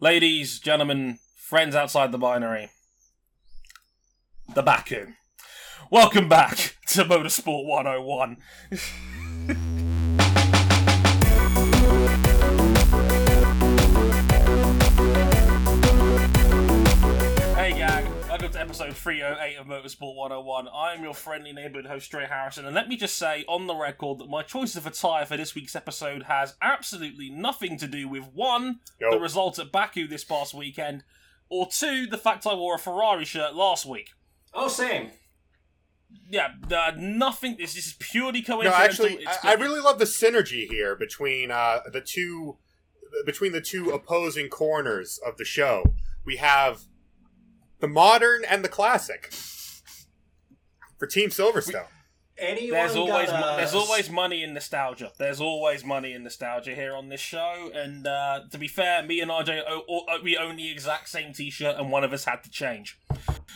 ladies, gentlemen, friends outside the binary, the Baku. Welcome back to Motorsport 101. episode 308 of Motorsport 101. I'm your friendly neighborhood host, Dre Harrison, and let me just say on the record that my choice of attire for this week's episode has absolutely nothing to do with one, Yo. the result at Baku this past weekend, or two, the fact I wore a Ferrari shirt last week. Oh, same. Yeah, uh, nothing. This is purely No, actually, It's- I, I really love the synergy here between uh, the two between the two opposing corners of the show. We have the modern and the classic for Team Silverstone. Anyone There's always got, mo- there's always money in nostalgia. There's always money in nostalgia here on this show. And uh, to be fair, me and RJ o- o- we own the exact same T-shirt, and one of us had to change.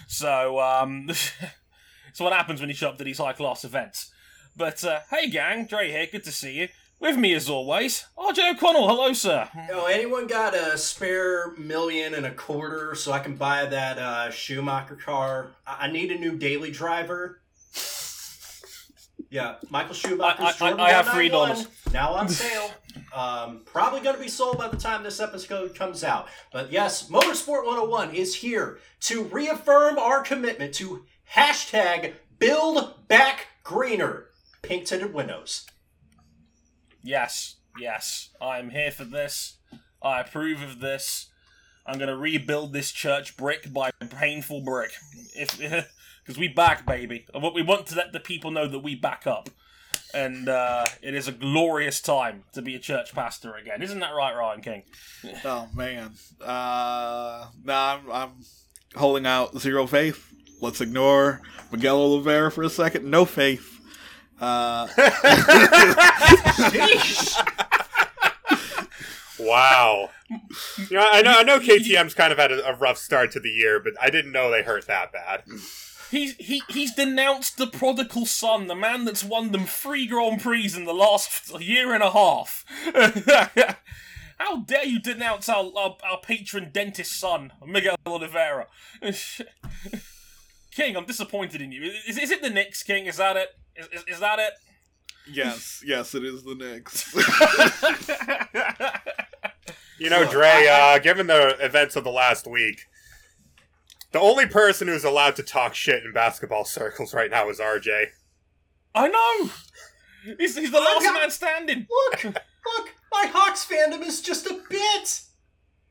So um, it's what happens when you show up to these high class events. But uh, hey, gang, Dre here. Good to see you. With me as always, RJ O'Connell. Hello, sir. Yo, anyone got a spare million and a quarter so I can buy that uh, Schumacher car? I, I need a new daily driver. Yeah, Michael Schumacher. I- I- I have $3. Now on sale. Um, probably going to be sold by the time this episode comes out. But yes, Motorsport 101 is here to reaffirm our commitment to hashtag build back greener pink tinted windows. Yes, yes, I'm here for this. I approve of this. I'm gonna rebuild this church brick by painful brick. If because we back, baby. What we want to let the people know that we back up. And uh, it is a glorious time to be a church pastor again. Isn't that right, Ryan King? Oh man. Uh nah, I'm, I'm holding out zero faith. Let's ignore Miguel Oliveira for a second. No faith. Uh Wow. you know, I know I know KTM's kind of had a, a rough start to the year, but I didn't know they hurt that bad. He's he he's denounced the prodigal son, the man that's won them three Grand Prix in the last year and a half. How dare you denounce our, our, our patron dentist son, Miguel Oliveira? King, I'm disappointed in you. Is, is it the Knicks, King? Is that it? Is, is, is that it? yes, yes, it is the Knicks. You know, Dre, uh, given the events of the last week, the only person who's allowed to talk shit in basketball circles right now is RJ. I know. He's, he's the last got- man standing. Look, look, my Hawks fandom is just a bit.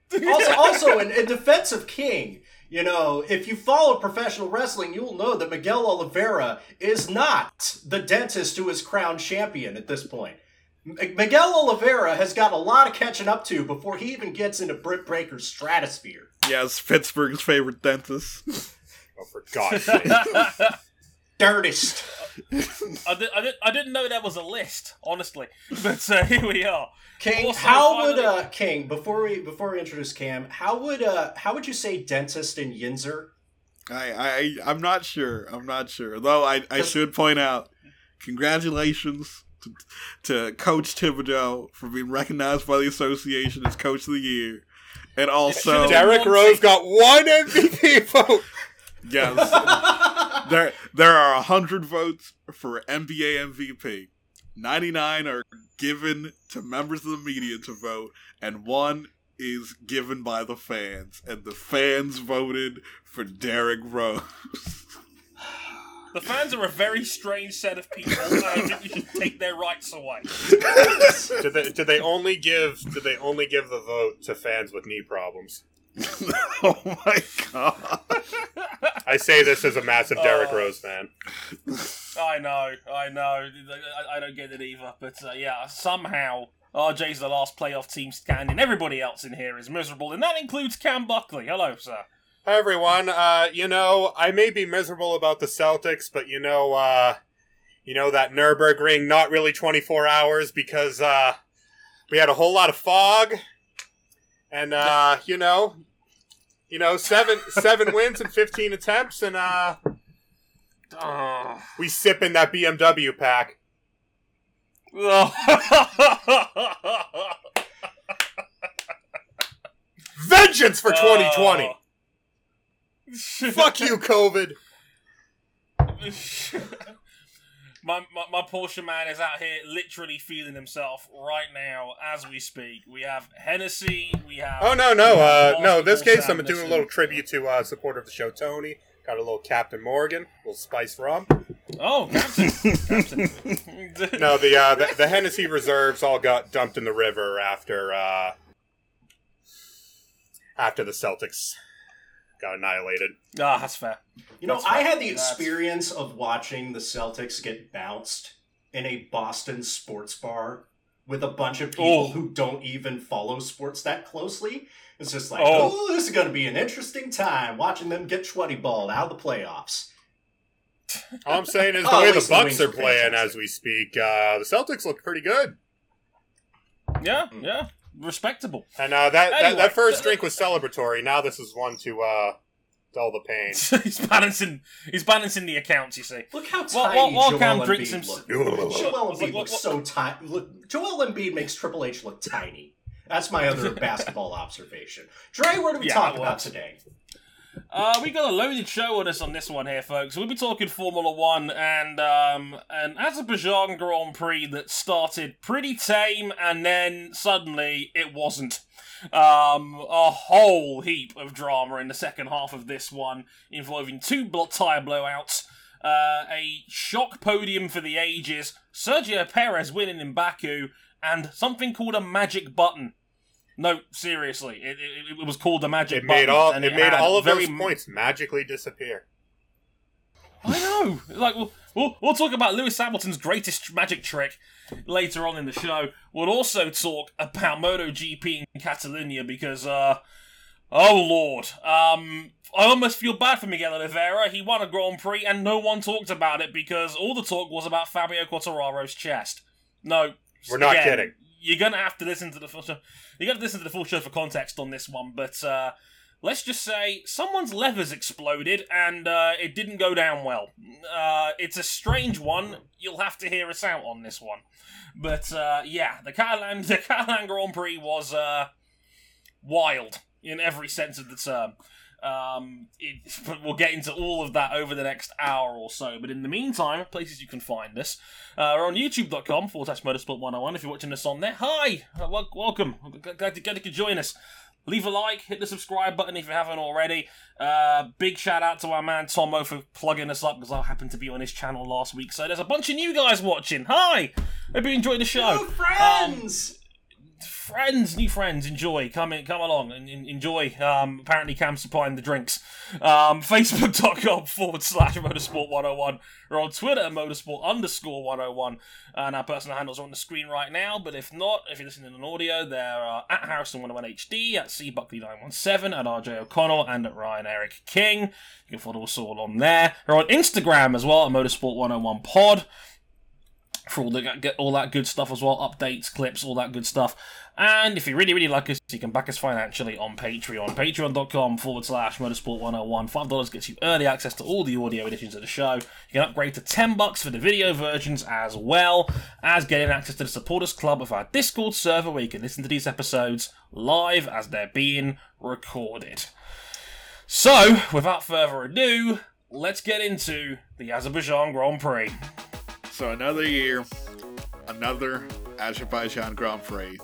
Also, also in, in defense of King, you know, if you follow professional wrestling, you will know that Miguel Oliveira is not the dentist who is crowned champion at this point. M- Miguel Oliveira has got a lot of catching up to before he even gets into Britt Baker's stratosphere. yes, Pittsburgh's favorite dentist. Oh, for God's sake. Dirtest. I, did, I, did, I didn't know there was a list, honestly. But uh, here we are. King, Also, how would finally- uh King before we before we introduce Cam, how would uh how would you say dentist in Yinzer? I, I I'm not sure. I'm not sure. Though I, I should point out, congratulations to, to Coach Thibodeau for being recognized by the association as Coach of the Year, and also should've Derrick Rose got one MVP vote. Yes, there there are hundred votes for NBA MVP. Ninety nine are given to members of the media to vote, and one is given by the fans, and the fans voted for Derrick Rose. The fans are a very strange set of people, and I think you should take their rights away. Did they, did they only give did they only give the vote to fans with knee problems? oh my god! I say this as a massive Derrick Oh. Rose fan. I know, I know. I, I don't get it either. But uh, yeah, somehow RJ's the last playoff team standing. Everybody else in here is miserable, and that includes Cam Buckley. Hello, sir. Hi everyone. Uh, you know, I may be miserable about the Celtics, but you know, uh, you know that Nurburgring not really 24 hours because uh, we had a whole lot of fog, and uh, you know, you know, seven seven wins and 15 attempts, and uh, Oh. we sip in that BMW pack. vengeance for 2020. Oh. Fuck you, COVID. my, my my Porsche man is out here literally feeling himself right now as we speak. We have Hennessy. We have. Oh no, no, uh, no. This case, I'm doing a little tribute to uh, supporter of the show, Tony. Got a little Captain Morgan, a little spice rum. Oh, Captain. Captain. No, the, uh, the the Hennessy reserves all got dumped in the river after uh, after the Celtics got annihilated. Ah, that's fair. You know, That's I fine. had the That's- experience of watching the Celtics get bounced in a Boston sports bar with a bunch of people Oh. who don't even follow sports that closely. It's just like, Oh. oh, this is going to be an interesting time watching them get sweaty balled out of the playoffs. All I'm saying is the Oh, way the least the Bucks are playing as we speak, uh, the Celtics look pretty good. Yeah, yeah. Respectable. And uh, that, Anyway. that that first drink was celebratory. Now this is one to uh, dull the pain. he's balancing. He's balancing the accounts. You see. Look how Well, tiny well, Joel Embiid drinks some- looked. Joel Joel Look, Embiid looks so tiny. Look, Joel Embiid makes Triple H look tiny. That's my other basketball observation. Dre, what do we Yeah, talk well- about today? Uh, we got a loaded show on us on this one here, folks. We'll be talking Formula One and um, an Azerbaijan Grand Prix that started pretty tame and then suddenly it wasn't. Um, a whole heap of drama in the second half of this one, involving two blo- tyre blowouts, uh, a shock podium for the ages, Sergio Perez winning in Baku, and something called a magic button. No, seriously, it, it, it was called the magic It made all and it made all of very those points magically disappear. I know. Like we'll, we'll we'll talk about Lewis Hamilton's greatest magic trick later on in the show. We'll also talk about MotoGP in Catalonia because uh oh lord. Um I almost feel bad for Miguel Oliveira. He won a Grand Prix and no one talked about it because all the talk was about Fabio Quartararo's chest. No, We're not again, kidding. You're gonna have to listen to the full show. You're gonna listen to the full show for context on this one, but uh let's just say someone's levers exploded and uh, it didn't go down well. Uh, it's a strange one. You'll have to hear us out on this one. But uh, yeah, the Catalan the Catalan Grand Prix was uh, wild in every sense of the term. Um, it, but we'll get into all of that over the next hour or so. But in the meantime, places you can find us uh, are on youtube.com forward slash motorsport 101. If you're watching us on there, hi, uh, wel- welcome. Glad to, glad you could join us. Leave a like, hit the subscribe button if you haven't already. Uh, big shout out to our man Tomo for plugging us up because I happened to be on his channel last week. So there's a bunch of new guys watching. Hi! Hope you enjoyed the show. New friends! Friends, new friends, enjoy. Come in, come along and en- enjoy. Um, apparently, Cam's supplying the drinks. Um, Facebook.com forward slash Motorsport 101. We're on Twitter Motorsport underscore 101. And our personal handles are on the screen right now. But if not, if you're listening on audio, they're at Harrison101HD, at C Buckley917, at RJ O'Connell, and at Ryan Eric King. You can follow us all on there. We're on Instagram as well at Motorsport 101 Pod for all the all that good stuff as well, updates, clips, all that good stuff. And if you really, really like us, you can back us financially on Patreon. Patreon.com forward slash motorsport 101. $5 gets you early access to all the audio editions of the show. You can upgrade to 10 bucks for the video versions as well as getting access to the supporters club of our Discord server where you can listen to these episodes live as they're being recorded. So, without further ado, let's get into the Azerbaijan Grand Prix. So another year, another Azerbaijan Grand Prix.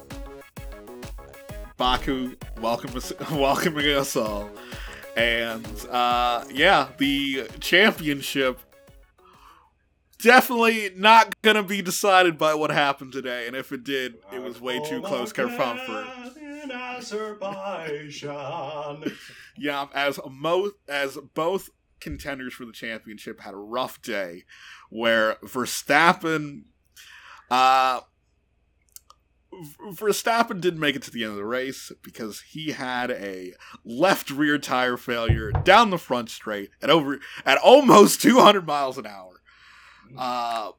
Baku welcome us, welcoming us all, and uh, yeah, the championship definitely not gonna be decided by what happened today. And if it did, it was way too close for comfort. In Azerbaijan. Yeah, as mo as both contenders for the championship had a rough day, where Verstappen, uh, Verstappen didn't make it to the end of the race because he had a left rear tire failure down the front straight at over at almost 200 miles an hour, uh,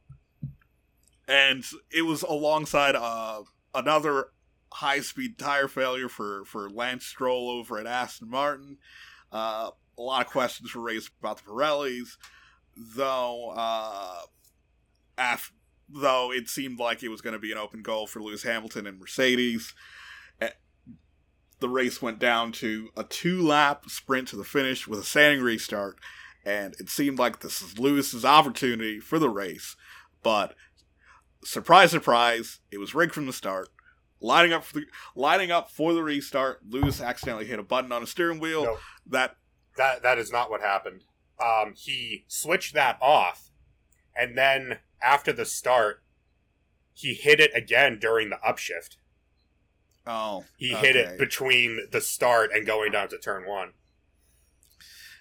and it was alongside uh, another high speed tire failure for for Lance Stroll over at Aston Martin. Uh, a lot of questions were raised about the Pirellis, though. Uh, af- though it seemed like it was going to be an open goal for Lewis Hamilton and Mercedes. Eh, the race went down to a two lap sprint to the finish with a standing restart, and it seemed like this is Lewis's opportunity for the race. But surprise, surprise, it was rigged from the start. Lining up for the lining up for the restart, Lewis accidentally hit a button on a steering wheel No. that That that is not what happened. Um, he switched that off, and then after the start, he hit it again during the upshift. oh He hit it between the start and going down to turn one.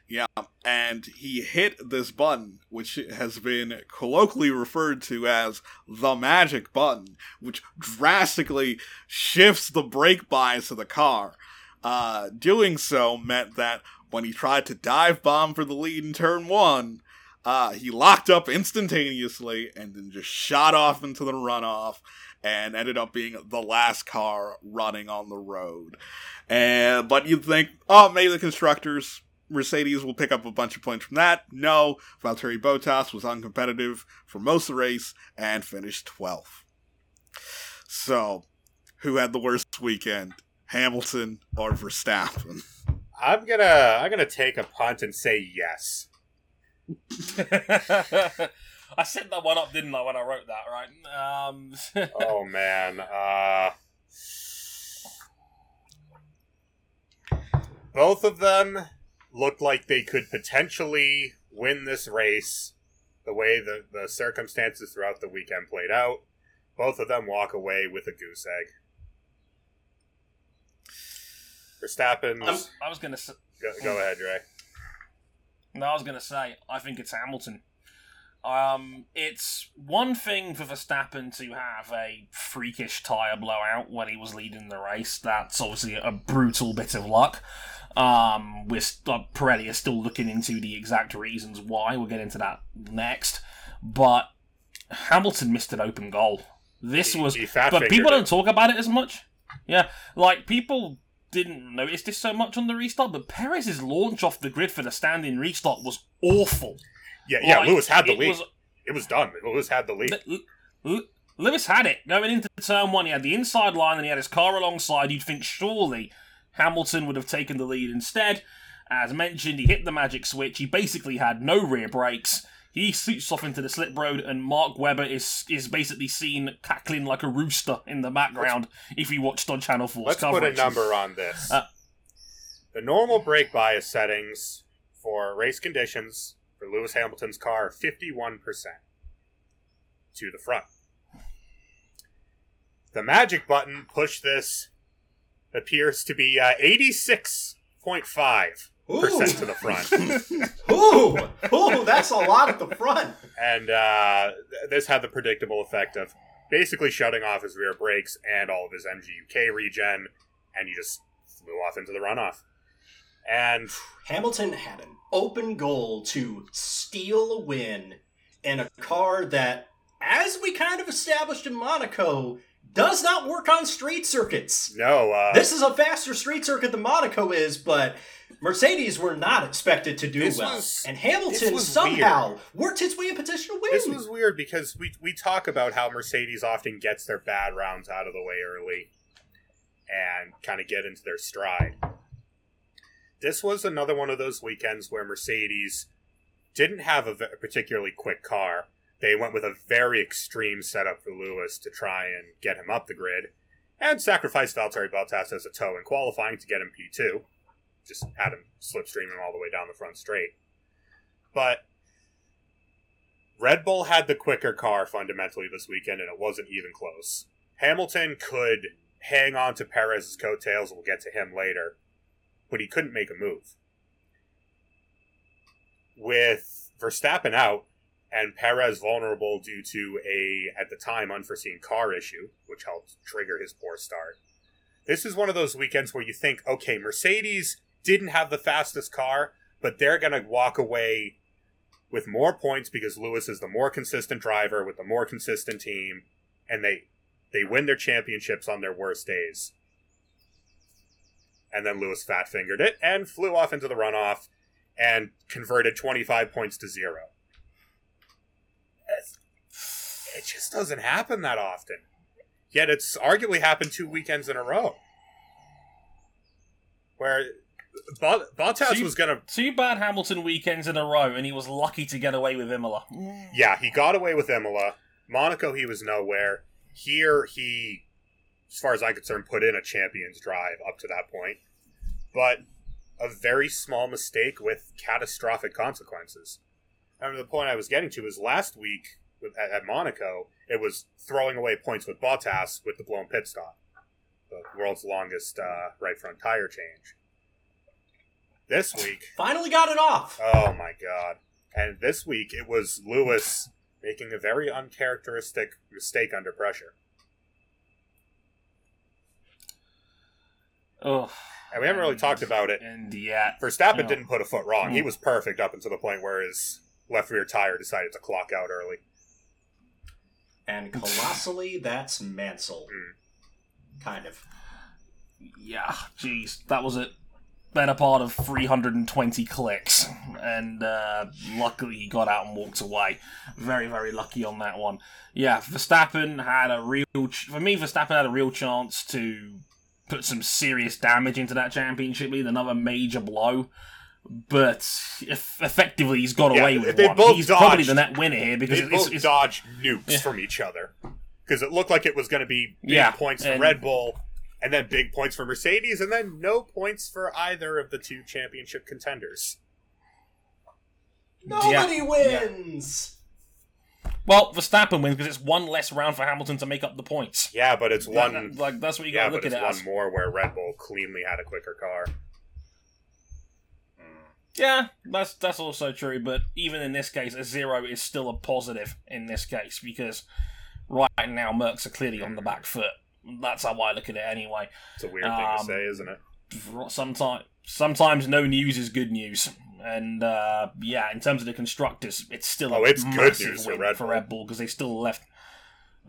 Yeah, and he hit this button, which has been colloquially referred to as the magic button, which drastically shifts the brake bias of the car. Uh, doing so meant that when he tried to dive bomb for the lead in turn one, uh, he locked up instantaneously and then just shot off into the runoff and ended up being the last car running on the road. And but you'd think, oh, maybe the constructors Mercedes will pick up a bunch of points from that. No, Valtteri Bottas was uncompetitive for most of the race and finished 12th. So, who had the worst weekend? Hamilton or Verstappen? I'm gonna I'm gonna take a punt and say yes. I set that one up, didn't I, when I wrote that, right? Um, oh man. Uh, both of them looked like they could potentially win this race the way the, the circumstances throughout the weekend played out. Both of them walk away with a goose egg. Verstappen's. I was gonna. Go, go ahead, Ray. No, I was gonna say I think it's Hamilton. Um, it's one thing for Verstappen to have a freakish tire blowout when he was leading the race. That's obviously a brutal bit of luck. Um, we're st- uh, Pirelli is still looking into the exact reasons why. We'll get into that next. But Hamilton missed an open goal. This He- was, he but people fingered don't talk about it as much. Yeah, like people didn't notice this so much on the restart, but Perez's launch off the grid for the standing restart was awful. Yeah, yeah. Like, Lewis had the lead. was- it was done. Lewis had the lead. L- L- Lewis had it going into turn one. He had the inside line and he had his car alongside. You'd think surely Hamilton would have taken the lead instead. As mentioned, he hit the magic switch. He basically had no rear brakes. He shoots off into the slip road, and Mark Webber is is basically seen cackling like a rooster in the background. if you watched on Channel 4's Let's coverage. put a number on this. Uh, the normal brake bias settings for race conditions for Lewis Hamilton's car 51% to the front. The magic button push this appears to be uh, 86.5% to the front. Ooh, ooh, that's a lot at the front. and uh, this had the predictable effect of basically shutting off his rear brakes and all of his MGUK regen, and he just flew off into the runoff. And Hamilton had an open goal to steal a win in a car that, as we kind of established in Monaco, does not work on street circuits. no, uh, This is a faster street circuit than Monaco is, but Mercedes were not expected to do This well. was- and Hamilton somehow worked his way in position to win. this was weird because we we talk about how Mercedes often gets their bad rounds out of the way early and kind of get into their stride. This was another one of those weekends where Mercedes didn't have a particularly quick car. They went with a very extreme setup for Lewis to try and get him up the grid, and sacrificed Valtteri Bottas as a tow in qualifying to get him P2. Just had him slipstreaming all the way down the front straight. But Red Bull had the quicker car fundamentally this weekend, and it wasn't even close. Hamilton could hang on to Perez's coattails, we'll get to him later, but he couldn't make a move. With Verstappen out and Perez vulnerable due to a, at the time, unforeseen car issue, which helped trigger his poor start, this is one of those weekends where you think, okay, Mercedes didn't have the fastest car, but they're going to walk away with more points because Lewis is the more consistent driver with the more consistent team, and they they win their championships on their worst days. And then Lewis fat fingered it and flew off into the runoff and converted 25 points to zero. It just doesn't happen that often. Yet it's arguably happened two weekends in a row. where Bot- Bottas So was gonna. Two bad Hamilton weekends in a row, and he was lucky to get away with Imola. Yeah, he got away with Imola. Monaco, he was nowhere. Here, he, as far as I'm concerned, put in a champion's drive up to that point, but a very small mistake with catastrophic consequences. And the point I was getting to was last week with, at, at Monaco, it was throwing away points with Bottas with the blown pit stop, the world's longest uh, right front tire change. This week, Finally got it off. Oh my god. And this week it was Lewis making a very uncharacteristic mistake under pressure. Oh, And we haven't really talked about it. and yet, Verstappen No. didn't put a foot wrong. He Mm. was perfect up until the point where his left rear tire decided to clock out early. And colossally, that's Mansell. Mm. Kind of. yeah, jeez, that was a better part of 320 clicks, and uh, luckily he got out and walked away. Very, very lucky on that one. Yeah, Verstappen had a real, ch- for me, Verstappen had a real chance to put some serious damage into that championship lead, another major blow. But eff- effectively, he's got Yeah, away with they one. both He's probably dodged. the net winner here because They it's, both it's, dodged nukes Yeah. from each other. Because it looked like it was going to be big Yeah, points for Red Bull, and then big points for Mercedes, and then no points for either of the two championship contenders. Nobody wins. well, Verstappen wins because it's one less round for Hamilton to make up the points. Yeah, but it's one. that- like that's what you got to but look it's at it one as. more where Red Bull cleanly had a quicker car. Yeah, that's that's also true. But even in this case, a zero is still a positive in this case because right now Mercs are clearly on the back foot. That's how I look at it anyway. It's a weird thing Um, to say, isn't it? Sometimes sometimes no news is good news. And uh, yeah, in terms of the constructors, it's still a Oh, it's good news for Red for Bull. Red Bull because they still left.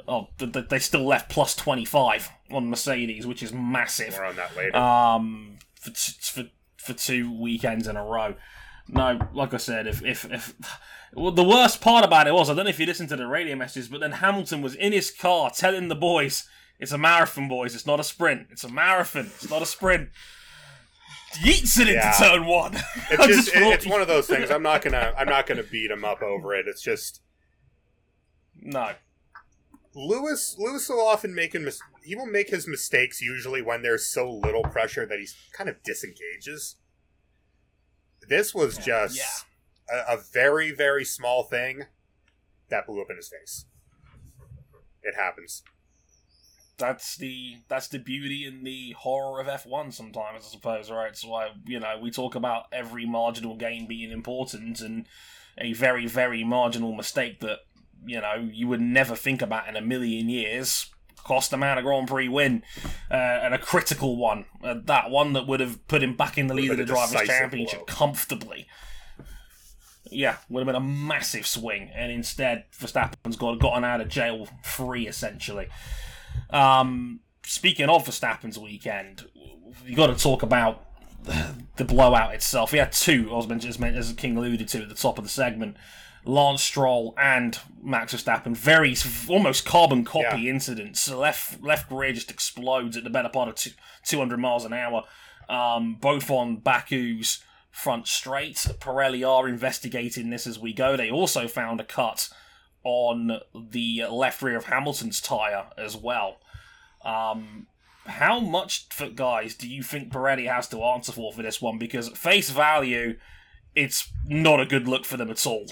Oh, th- th- they still left plus twenty five on Mercedes, which is massive. More on that later. um, for, t- for for two weekends in a row. No, like I said, if if if well, the worst part about it was I don't know if you listened to the radio messages, but then Hamilton was in his car telling the boys, "It's a marathon, boys. It's not a sprint. It's a marathon. It's not a sprint." Yeets it into turn one. it's I just, it- it's one of those things. I'm not gonna I'm not gonna beat him up over it. It's just no. Lewis Lewis will often make him mis- he will make his mistakes usually when there's so little pressure that he kind of disengages. This was just Yeah. a, a very very small thing that blew up in his face. It happens. That's the that's the beauty and the horror of F1 sometimes, I suppose, right? So I you know, we talk about every marginal gain being important and a very, very marginal mistake that, you know, you would never think about in a million years cost a man a Grand Prix win. Uh, and a critical one. Uh, that one that would have put him back in the lead of the Drivers' Championship comfortably. Yeah, would have been a massive swing, and instead Verstappen's got gotten out of jail free essentially. Um, speaking of Verstappen's weekend, you got to talk about the blowout itself. He had two, I was meant just meant as King alluded to at the top of the segment. Lance Stroll and Max Verstappen, very almost carbon copy Yeah. incidents. Left left rear just explodes at the better part of two, 200 miles an hour. Um, both on Baku's front straight. Pirelli are investigating this as we go. They also found a cut on the left rear of Hamilton's tyre as well. Um, how much, for guys, do you think Pirelli has to answer for for this one? Because face value, it's not a good look for them at all.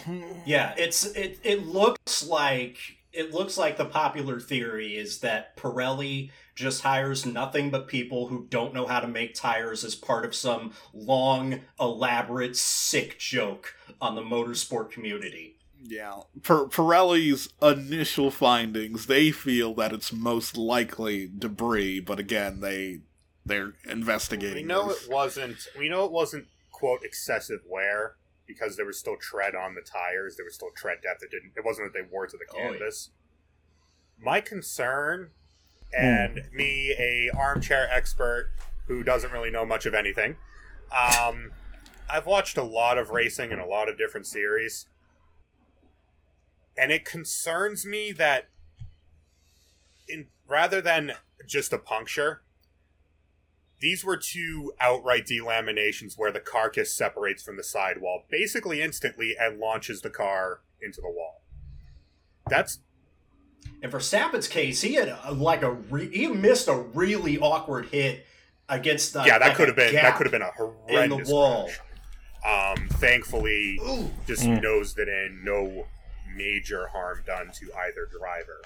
Yeah, it's it. It looks like it looks like the popular theory is that Pirelli just hires nothing but people who don't know how to make tires as part of some long, elaborate, sick joke on the motorsport community. Yeah. Per- Pirelli's initial findings, they feel that it's most likely debris, but again, they they're investigating. We know this. it wasn't. We know it wasn't quote excessive wear because there was still tread on the tires. There was still tread depth. It didn't. It wasn't that they wore to the Oh, yeah. canvas. My concern, and me, a armchair expert who doesn't really know much of anything, um, I've watched a lot of racing and a lot of different series, and it concerns me that, in rather than just a puncture, these were two outright delaminations where the carcass separates from the sidewall basically instantly and launches the car into the wall. That's And for Verstappen's case, he had a, like a re- he missed a really awkward hit against the yeah, that like could have been that could have been a in horrendous the wall. crash. Um, thankfully, Ooh. just Mm. nosed it in. No major harm done to either driver.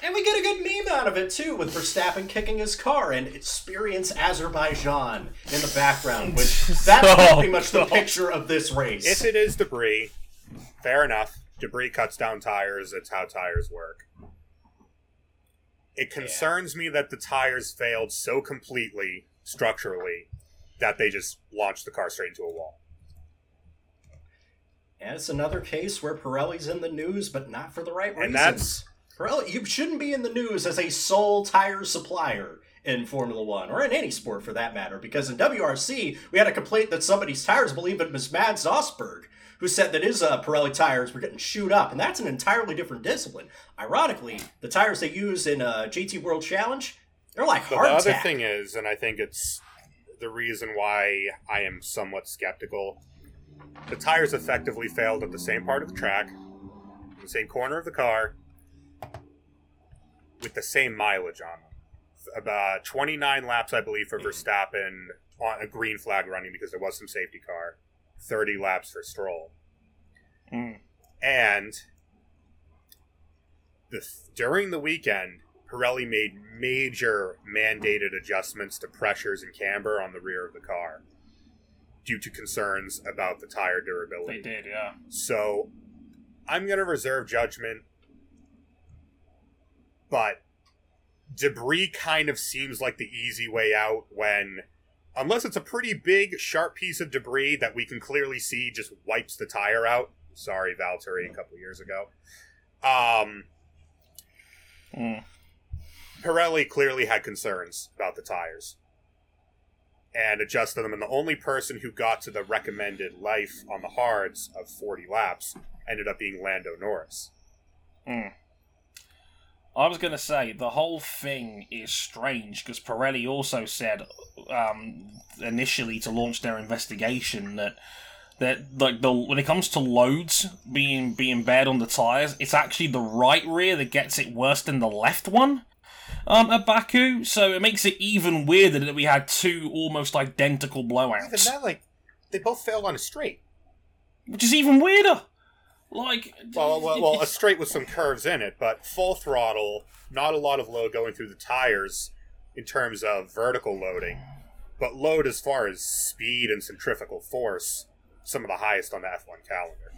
And we get a good meme out of it too, with Verstappen kicking his car and experience Azerbaijan in the background, which that's Oh, pretty much the God. picture of this race. If it is debris, fair enough. Debris cuts down tires. It's how tires work. It concerns me that the tires failed so completely structurally that they just launched the car straight into a wall. And it's another case where Pirelli's in the news, but not for the right reasons. And that's Pirelli, you shouldn't be in the news as a sole tire supplier in Formula One or in any sport for that matter, because in WRC we had a complaint that somebody's tires, believe it was Mads Ostberg, who said that his uh, Pirelli tires were getting chewed up, and that's an entirely different discipline. Ironically, the tires they use in uh, GT World Challenge, they're like But the hardtack. other thing is, and I think it's the reason why I am somewhat skeptical, the tires effectively failed at the same part of the track, the same corner of the car, with the same mileage on them. About 29 laps, I believe, for Verstappen on a green flag running because there was some safety car, 30 laps for Stroll. Mm. And the, during the weekend, Pirelli made major mandated adjustments to pressures and camber on the rear of the car due to concerns about the tire durability. They did, yeah. So I'm going to reserve judgment, but debris kind of seems like the easy way out when, unless it's a pretty big, sharp piece of debris that we can clearly see just wipes the tire out. Sorry, Valtteri, a couple years ago. Um, Mm. Pirelli clearly had concerns about the tires and adjusted them, and the only person who got to the recommended life on the hards of 40 laps ended up being Lando Norris. Mm. I was going to say the whole thing is strange because Pirelli also said um, initially to launch their investigation that that like the when it comes to loads being being bad on the tires, it's actually the right rear that gets it worse than the left one. Um, at Baku, so it makes it even weirder that we had two almost identical blowouts. Even that, like, they both failed on a straight. which is even weirder. Like, Well, well, well, a straight with some curves in it, but full throttle, not a lot of load going through the tires in terms of vertical loading, but load as far as speed and centrifugal force, some of the highest on the F1 calendar.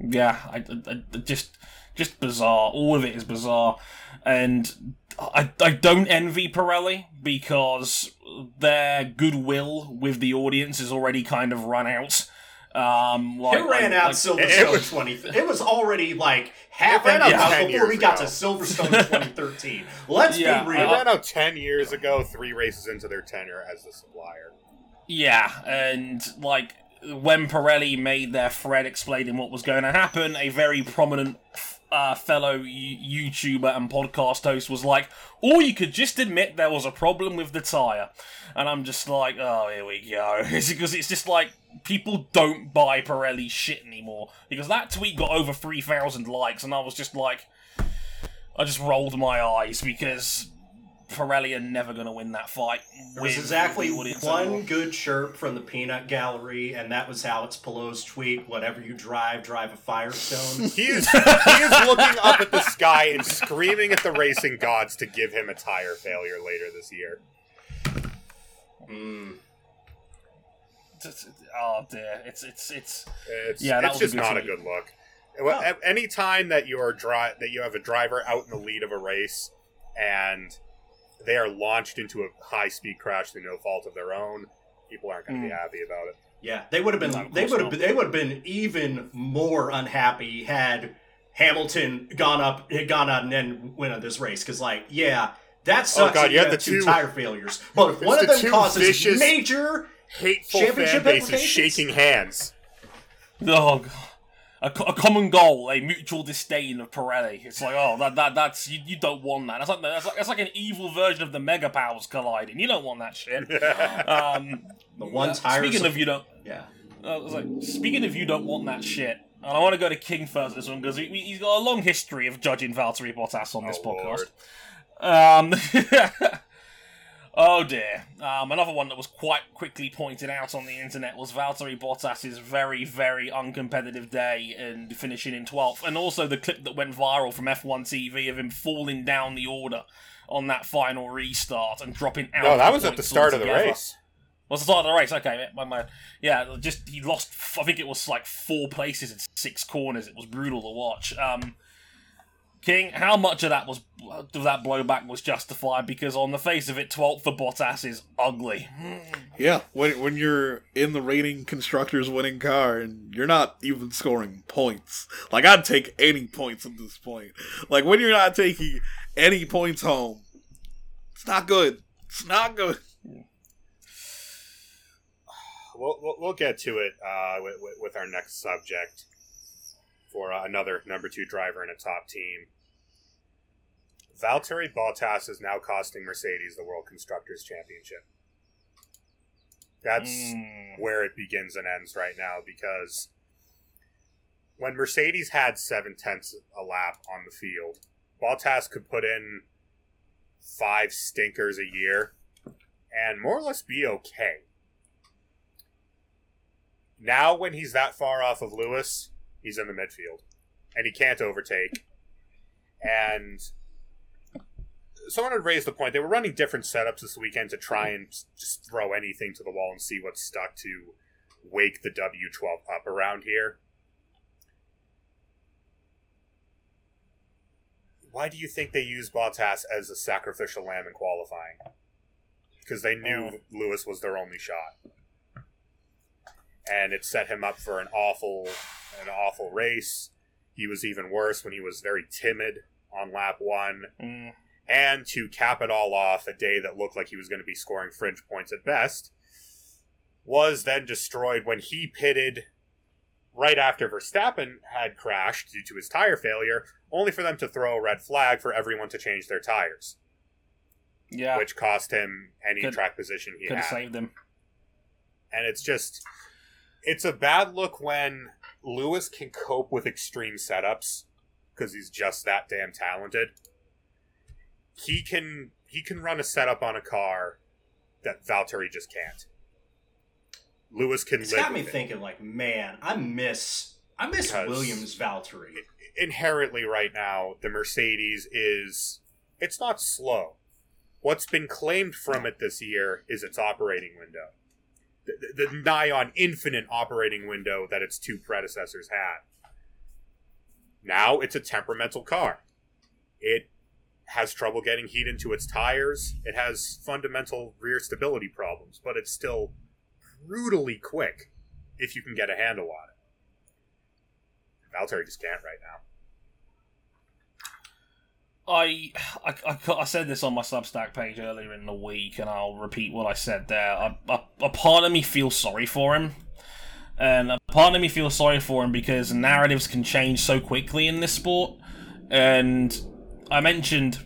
Yeah, I, I- I- just just bizarre. All of it is bizarre, and I I don't envy Pirelli because their goodwill with the audience is already kind of run out. Um, like, it ran like- out like- Silverstone it was- 20. It was already like half It ran an out hour 10 before we years got to Silverstone 2013. Let's Yeah, be They real. ran out 10 years ago, three races into their tenure as the supplier. Yeah, and like when Pirelli made their thread explaining what was going to happen, a very prominent uh, fellow YouTuber and podcast host was like, "Or you could just admit there was a problem with the tire," and I'm just like, "Oh, here we go," because it's just like people don't buy Pirelli shit anymore because that tweet got over three thousand likes, and I was just like, I just rolled my eyes because. Pirelli are never going to win that fight. There was with exactly the audience one good chirp from the Peanut Gallery, and that was Alex Palou's tweet whatever you drive, drive a Firestone. He is, he is looking up at the sky and screaming at the racing gods to give him a tire failure later this year. mm. Oh dear, it's it's it's It's, Yeah, that it's was a just good not a good look. Well, a- Any time that you're dri- that you have a driver out in the lead of a race and they are launched into a high speed crash through no fault of their own, people aren't going to be Mm. happy about it. Yeah, they would have been. They would have. not. They would have been even more unhappy had Hamilton gone up, had gone out and then win this race. Because, like, yeah, that sucks. Oh, God, that you you have the two two- tire failures, but if It's one of the them causes vicious- major, Hateful fan Championship bases shaking hands. oh god. A, a common goal, a mutual disdain of Pirelli. It's like, oh, that, that that's you, you don't want that. That's like that's like that's like an evil version of the Mega Powers colliding. You don't want that shit. Um, The one uh, tire. Speaking of you don't, yeah. uh, I was like, speaking of you don't want that shit. And I want to go to King first this one because he, he's got a long history of judging Valtteri Bottas on this Oh, podcast. Um, oh dear. Um, another one that was quite quickly pointed out on the internet was Valtteri Bottas's very, very uncompetitive day and finishing in 12th. And also the clip that went viral from F1 TV of him falling down the order on that final restart and dropping out. No, that was at the start of the race. Was the start of the race? Okay, my, my yeah, just he lost. I think it was like four places in six corners. It was brutal to watch. Um, King, how much of that was of that blowback was justified? Because on the face of it, 12th for Bottas is ugly. Yeah, when when you're in the reigning constructors winning car and you're not even scoring points. Like I'd take any points at this point. Like when you're not taking any points home, it's not good. It's not good. We'll, we'll, we'll get to it uh, with, with, with our next subject for uh, another number two driver in a top team. Valtteri Bottas is now costing Mercedes the World Constructors Championship. That's Mm. where it begins and ends right now because when Mercedes had seven tenths a lap on the field, Bottas could put in five stinkers a year and more or less be okay. Now, when he's that far off of Lewis, he's in the midfield and he can't overtake. And someone had raised the point they were running different setups this weekend to try and just throw anything to the wall and see what stuck to wake the W12 up around here. Why do you think they used Bottas as a sacrificial lamb in qualifying? Because they knew oh. Lewis was their only shot. And it set him up for an awful an awful race. He was even worse when he was very timid on lap one. Mm. And to cap it all off, a day that looked like he was going to be scoring fringe points at best was then destroyed when he pitted right after Verstappen had crashed due to his tire failure, only for them to throw a red flag for everyone to change their tires, Yeah, which cost him any Could- track position he could have had. saved him. And it's just, it's a bad look when Lewis can cope with extreme setups because he's just that damn talented. He can he can run a setup on a car that Valtteri just can't. Lewis can It's got me it. thinking, like, man, I miss, I miss Because- Williams Valtteri. inherently right now the Mercedes is it's not slow. What's been claimed from it this year is its operating window. The, the, nigh on infinite operating window that its two predecessors had. Now it's a temperamental car. It has trouble getting heat into its tires. It has fundamental rear stability problems, but it's still brutally quick if you can get a handle on it. Valtteri just can't right now. I, I, I, I said this on my Substack page earlier in the week, and I'll repeat what I said there. A, a, a part of me feels sorry for him, and a part of me feels sorry for him because narratives can change so quickly in this sport. And I mentioned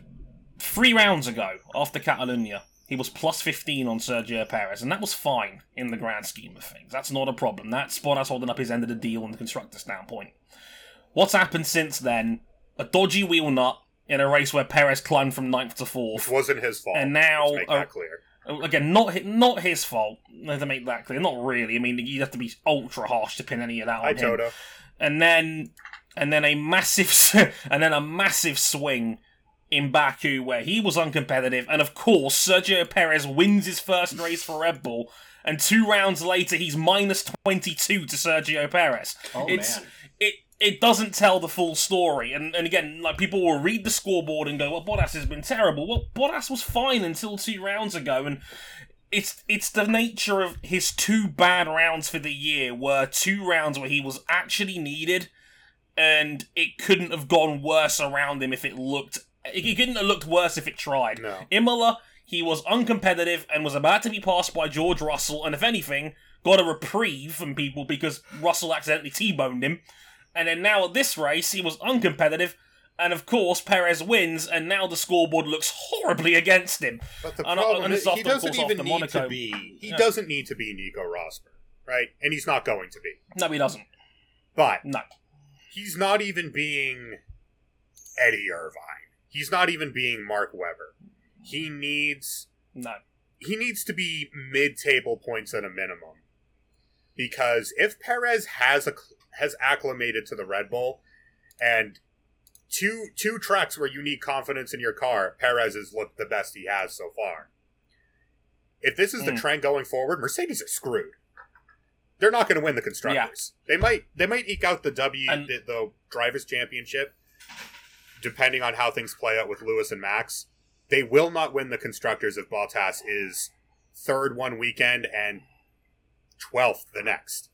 three rounds ago after Catalunya, he was plus 15 on Sergio Perez, and that was fine in the grand scheme of things. That's not a problem. That's Bottas holding up his end of the deal on the constructor standpoint. What's happened since then? A dodgy wheel nut in a race where Perez climbed from ninth to Which fourth. wasn't his fault. And now- Let's make uh, that clear. Again, not hi- not his fault. To make that clear, not really. I mean, you'd have to be ultra harsh to pin any of that on Hi, him Toto. and then and then a massive and then a massive swing in Baku where he was uncompetitive, and of course Sergio Perez wins his first race for Red Bull, and two rounds later he's minus twenty two to Sergio Perez. Oh, it's man. It doesn't tell the full story, and and again like people will read the scoreboard and go, well Bottas has been terrible. Well Bottas was fine until two rounds ago, and it's it's the nature of his two bad rounds for the year were two rounds where he was actually needed and it couldn't have gone worse around him if it looked it couldn't have looked worse if it tried. No. Imola, he was uncompetitive and was about to be passed by George Russell, and if anything, got a reprieve from people because Russell accidentally T-boned him. And then now at this race, he was uncompetitive. And of course, Perez wins, and now the scoreboard looks horribly against him. But the And, problem is, he doesn't even need Monaco. to be. He Yeah. doesn't need to be Nico Rosberg, right? And he's not going to be. No, he doesn't. But No. he's not even being Eddie Irvine. He's not even being Mark Webber. He needs No. he needs to be mid-table points at a minimum. Because if Perez has a, has acclimated to the Red Bull and two two tracks where you need confidence in your car, Perez has looked the best he has so far. If this is the Mm. trend going forward, Mercedes is screwed. They're not going to win the constructors. They might they might eke out the W the, the drivers championship depending on how things play out with Lewis and Max. They will not win the constructors if Bottas is third one weekend and twelfth the next.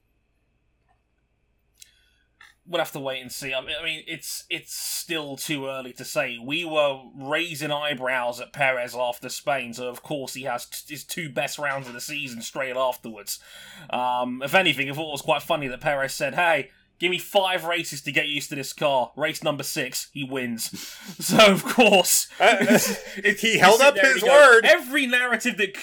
We'll have to wait and see. I mean, it's it's still too early to say. We were raising eyebrows at Perez after Spain, so of course he has t- his two best rounds of the season straight afterwards. Um, if anything, I thought it was quite funny that Perez said, "Hey, give me five races to get used to this car. Race number six, he wins." so of course, Uh, it's- it's- he held up his word. Every narrative that.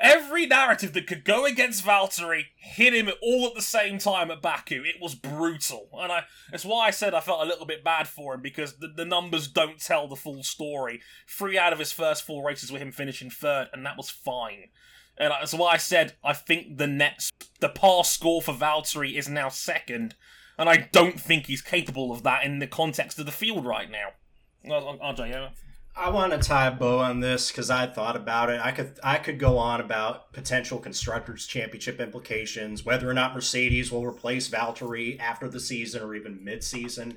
Every narrative that could go against Valtteri hit him all at the same time at Baku. It was brutal, and I that's why I said I felt a little bit bad for him because the, the numbers don't tell the full story. Three out of his first four races were him finishing third, and that was fine. And that's why I said I think the net, the pass score for Valtteri is now second, and I don't think he's capable of that in the context of the field right now. RJ, yeah. I want to tie a bow on this because I thought about it. I could I could go on about potential constructors championship implications, whether or not Mercedes will replace Valtteri after the season or even mid-season.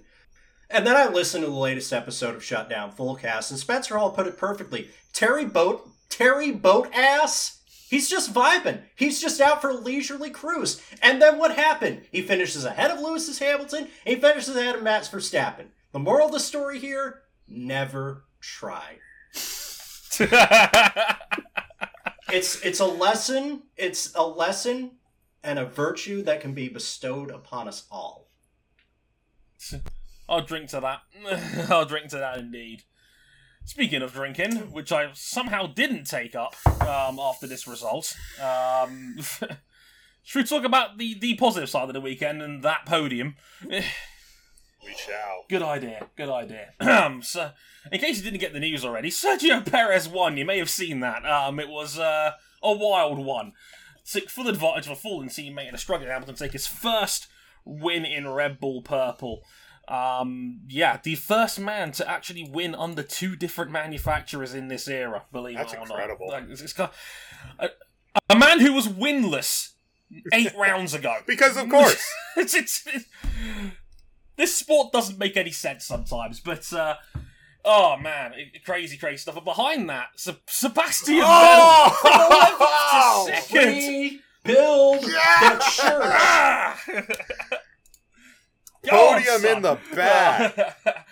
And then I listened to the latest episode of Shutdown Fullcast, and Spencer Hall put it perfectly. Terry Boat Terry Boat Ass. He's just vibing. He's just out for a leisurely cruise. And then what happened? He finishes ahead of Lewis's Hamilton. He finishes ahead of Max Verstappen. The moral of the story here: never try. It's it's a lesson. It's a lesson and a virtue that can be bestowed upon us all. I'll drink to that. I'll drink to that indeed. Speaking of drinking, which I somehow didn't take up um, after this result, um, should we talk about the, the positive side of the weekend and that podium? We shall. Good idea. Good idea. Um, so, in case you didn't get the news already, Sergio Perez won. You may have seen that. Um, it was uh, a wild one. Took full advantage of a fallen teammate and a struggling Hamilton to take his first win in Red Bull Purple. Um, yeah, the first man to actually win under two different manufacturers in this era. Believe That's it or incredible. not, it's- it's got- a, a man who was winless eight rounds ago. Because of course. it's, it's, it's- this sport doesn't make any sense sometimes, but uh, oh man, it- crazy, crazy stuff. But behind that, Se- Sebastian Vettel Oh! to second. Rebuild Yeah! the shirt. Podium in the back.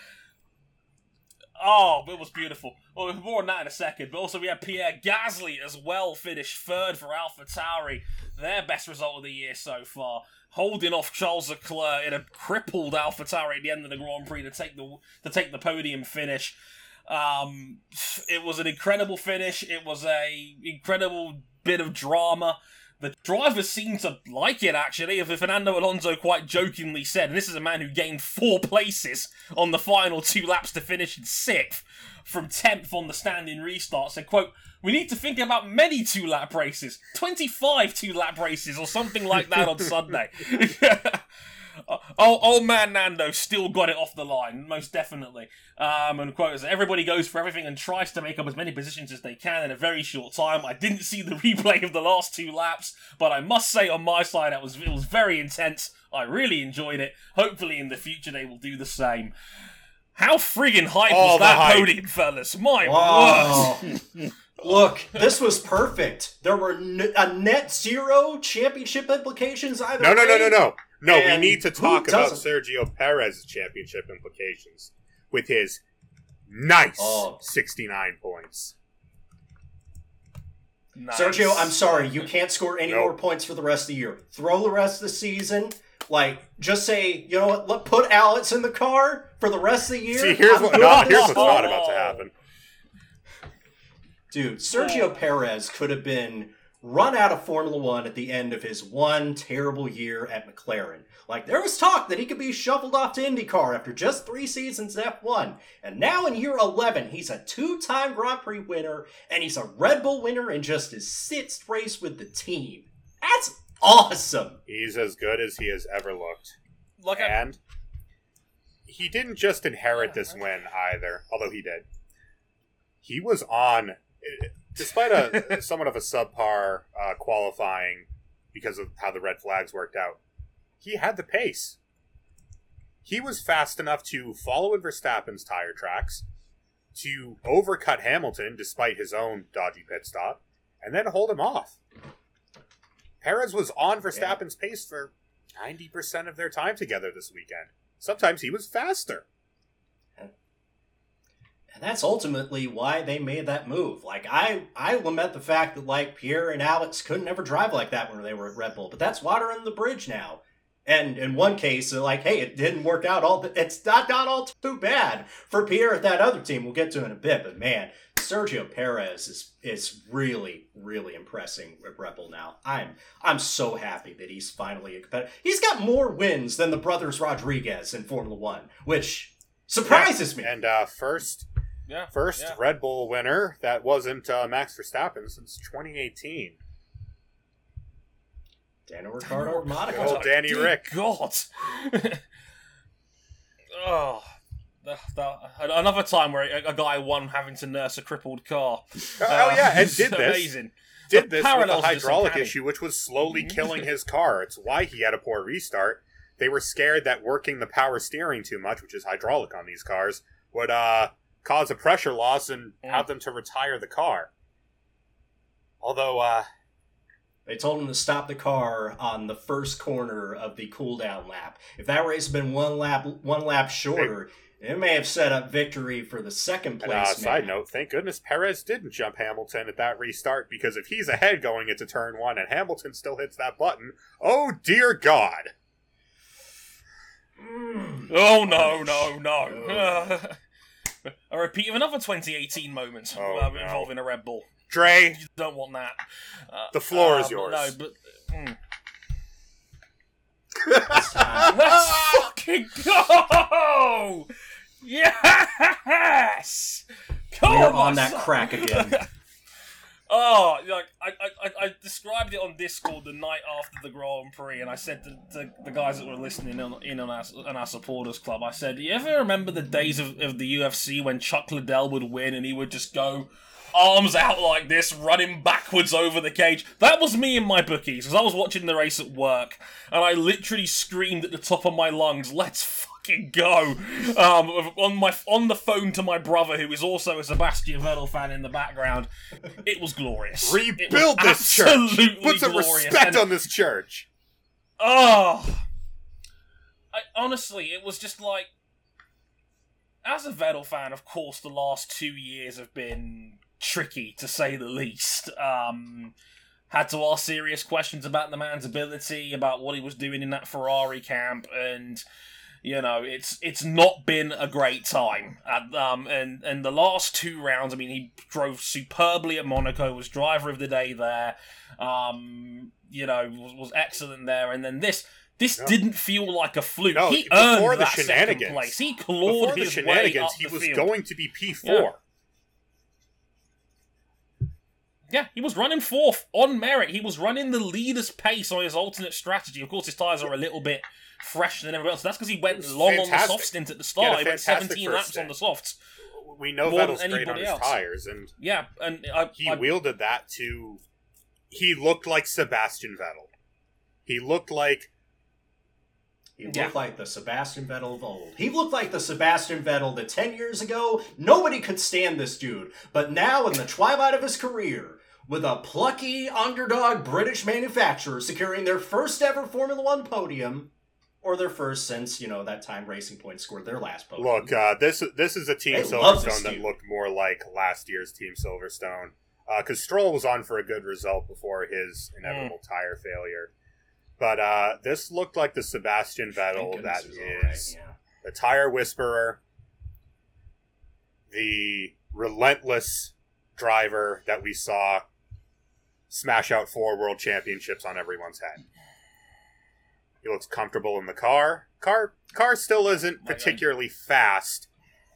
oh, it was beautiful. Well, more on that in a second. But also, we had Pierre Gasly as well finish third for Alpha Tauri, their best result of the year so far, holding off Charles Leclerc in a crippled Alpha Tauri at the end of the Grand Prix to take the to take the podium finish. Um, it was an incredible finish. It was a incredible bit of drama. The drivers seemed to like it actually. If Fernando Alonso quite jokingly said, and this is a man who gained four places on the final two laps to finish in sixth from tenth on the standing restart, said, "quote We need to think about many two lap races, twenty-five two lap races, or something like that on Sunday." Oh, old man Nando still got it off the line, most definitely. Um, and quote, everybody goes for everything and tries to make up as many positions as they can in a very short time. I didn't see the replay of the last two laps, but I must say on my side, it was it was very intense. I really enjoyed it. Hopefully, in the future, they will do the same. How friggin' hype All was that hype. podium, fellas? My word! Wow. Look, this was perfect. There were n- a net zero championship implications either No, no, no, way. no, no. No, we need to talk about? Sergio Perez's championship implications with his nice Oh. 69 points. Nice. Sergio, I'm sorry, you can't score any Nope. more points for the rest of the year. Throw the rest of the season. Like, just say, you know what? Let put Alex in the car for the rest of the year. See, here's I'm what good not, here's what's not about to happen. Dude, Sergio Perez could have been run out of Formula One at the end of his one terrible year at McLaren. Like, there was talk that he could be shuffled off to IndyCar after just three seasons at F1. And now in year 11, he's a two time Grand Prix winner, and he's a Red Bull winner in just his sixth race with the team. That's awesome. He's as good as he has ever looked. Like, I, And he didn't just inherit this win either, although he did. He was on, despite a somewhat of a subpar uh, qualifying because of how the red flags worked out. He had the pace. He was fast enough to follow in Verstappen's tire tracks, to overcut Hamilton despite his own dodgy pit stop, and then hold him off. Perez was on Verstappen's pace for 90% of their time together this weekend. Sometimes he was faster. And that's ultimately why they made that move. Like I, I lament the fact that like Pierre and Alex couldn't ever drive like that when they were at Red Bull, but that's water under the bridge now. And in one case, like, hey, it didn't work out all. It's not not all too bad for Pierre at that other team. We'll get to in a bit, but man, Sergio Perez is is really really impressing with Red Bull now. I'm I'm so happy that he's finally a competitor. He's got more wins than the brothers Rodriguez in Formula One, which surprises me. And uh, first, yeah. first yeah. Red Bull winner that wasn't uh, Max Verstappen since 2018. Daniel Ricciardo, Monaco. Good old Danny Dear Rick. God. oh. The, the, another time where a, a guy won having to nurse a crippled car. Oh, oh, yeah, and did this. Amazing. Did The this with a parallels are just hydraulic issue, which was slowly killing his car. It's why he had a poor restart. They were scared that working the power steering too much, which is hydraulic on these cars, would uh, cause a pressure loss and Mm. have them to retire the car. Although, uh, They told him to stop the car on the first corner of the cooldown lap. If that race had been one lap one lap shorter, it may have set up victory for the second And uh, place. side man. note, thank goodness Perez didn't jump Hamilton at that restart because if he's ahead going into turn one and Hamilton still hits that button, oh dear God! Mm. Oh no, no, no. a repeat of another 2018 moment Oh, uh, no. involving a Red Bull. Dre, You don't want that. Uh, The floor is uh, but yours. No, but. mm. This time. Let's fucking go! Yes! Come We're on, on that son. crack again. Oh, like I, I, I- described it on Discord the night after the Grand Prix, and I said to, to the guys that were listening in, in on our on our supporters club, I said, Do "You ever remember the days of, of the UFC when Chuck Liddell would win and he would just go arms out like this, running backwards over the cage? That was me in my bookies because I was watching the race at work, and I literally screamed at the top of my lungs, "Let's fucking go!" Um, on my on the phone to my brother, who is also a Sebastian Vettel fan in the background. It was glorious. It was Rebuild this church! Put some glorious. respect And- on this church! Oh, I, honestly, it was just like, as a Vettel fan, of course, the last two years have been tricky to say the least. Um, had to ask serious questions about the man's ability, about what he was doing in that Ferrari camp, and you know, it's it's not been a great time. At, um, and and the last two rounds, I mean, he drove superbly at Monaco, was driver of the day there. Um, you know, was, was excellent there, and then this. This No. didn't feel like a fluke. No, he earned the that second shenanigans- place. He Before clawed the his way up he was field. going to be P4. Yeah. Yeah, he was running fourth on merit. He was running the leader's pace on his alternate strategy. Of course, his tyres are a little bit fresher than everyone else. That's because he went It was long on the fantastic. soft stint at the start. a He went 17 first laps on the softs. We know More than Vettel's great on anybody his else. tires, and Yeah, and I, he I, wielded that to. He looked like Sebastian Vettel. He looked like He Yeah. looked like the Sebastian Vettel of old. He looked like the Sebastian Vettel that 10 years ago, nobody could stand this dude. But now, in the twilight of his career, with a plucky underdog British manufacturer securing their first ever Formula One podium, or their first since, you know, that time Racing Point scored their last podium. Look, uh, this this is a Team They Silverstone that dude. looked more like last year's Team Silverstone. Because Stroll was on for a good result before his inevitable Mm. tire failure. But uh, this looked like the Sebastian Vettel that is that it was all right, is yeah. the tire whisperer, the relentless driver that we saw smash out four world championships on everyone's head. He looks comfortable in the car. Car car still isn't oh My God. particularly fast,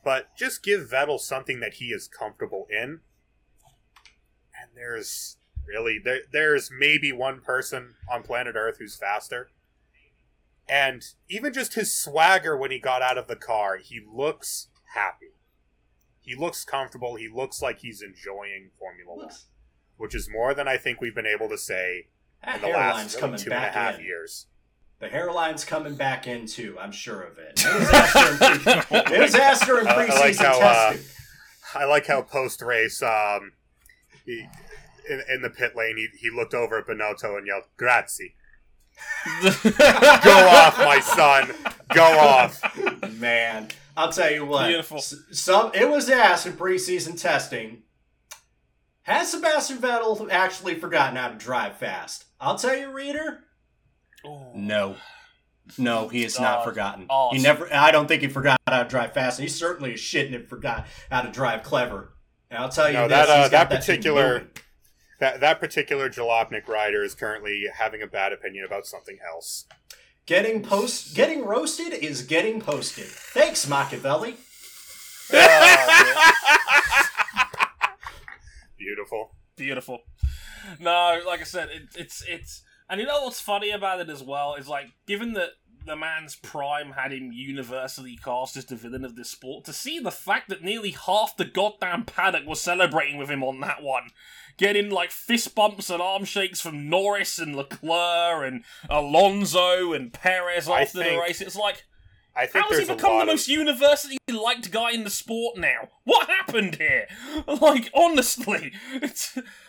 but just give Vettel something that he is comfortable in. And there's really there there's maybe one person on planet Earth who's faster. And even just his swagger when he got out of the car, he looks happy. He looks comfortable. He looks like he's enjoying Formula One, Looks- which is more than I think we've been able to say That in the last really coming two and a back half in. years. The hairline's coming back in too. I'm sure of it. It was after in, pre- it in I- I like preseason how, uh, testing. I like how post race, um, in, in the pit lane, he, he looked over at Binotto and yelled, "Grazie, go off, my son, go off." Man, I'll tell you what. Beautiful. Some it was asked in preseason testing. Has Sebastian Vettel actually forgotten how to drive fast? I'll tell you, reader. Ooh. No. No, he has Oh, not forgotten. awesome. He never. I don't think he forgot how to drive fast. He certainly is shitting and forgot how to drive clever. And I'll tell you No, this: that, uh, he's got that particular- moving. That that particular Jalopnik rider is currently having a bad opinion about something else. getting post, getting roasted is getting posted. Thanks, Machiavelli. Beautiful. Beautiful. No, like I said, it, it's it's, and you know what's funny about it as well is like, given that the man's prime had him universally cast as the villain of this sport, to see the fact that nearly half the goddamn paddock was celebrating with him on that one, getting like fist bumps and arm shakes from Norris and Leclerc and Alonso and Perez after the race, it's like. I think How has he become the of most universally liked guy in the sport now? What happened here? Like, honestly,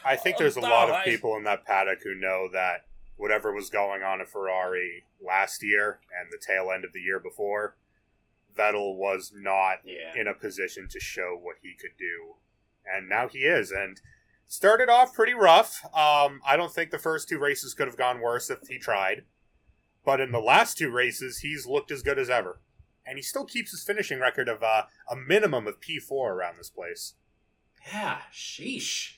I think there's a lot of people in that paddock who know that whatever was going on at Ferrari last year and the tail end of the year before, Vettel was not Yeah. in a position to show what he could do. And now he is. And started off pretty rough. Um, I don't think the first two races could have gone worse if he tried. But in the last two races, he's looked as good as ever. And he still keeps his finishing record of uh, a minimum of P4 around this place. Yeah. Sheesh.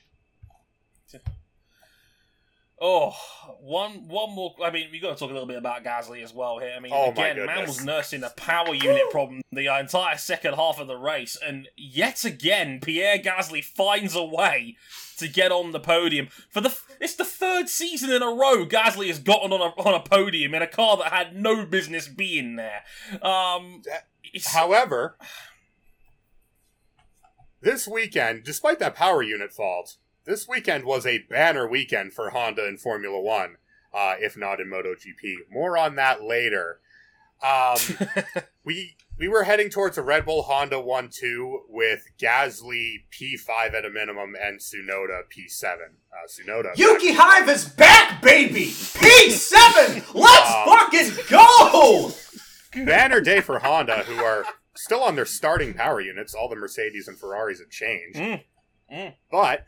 Oh, one one more. I mean, we got to talk a little bit about Gasly as well here. I mean, Oh, again, man was nursing a power unit problem the entire second half of the race, and yet again, Pierre Gasly finds a way to get on the podium for the. It's the third season in a row Gasly has gotten on a on a podium in a car that had no business being there. Um, However, this weekend, despite that power unit fault, this weekend was a banner weekend for Honda in Formula One, uh, if not in MotoGP. More on that later. Um, we we were heading towards a Red Bull Honda 1 2 with Gasly P5 at a minimum and Sunoda P7. Uh, Tsunoda. Yuki Hive is back, baby. P7. Let's Um, fucking go. banner day for Honda, who are still on their starting power units. All the Mercedes and Ferraris have changed. Mm, mm. But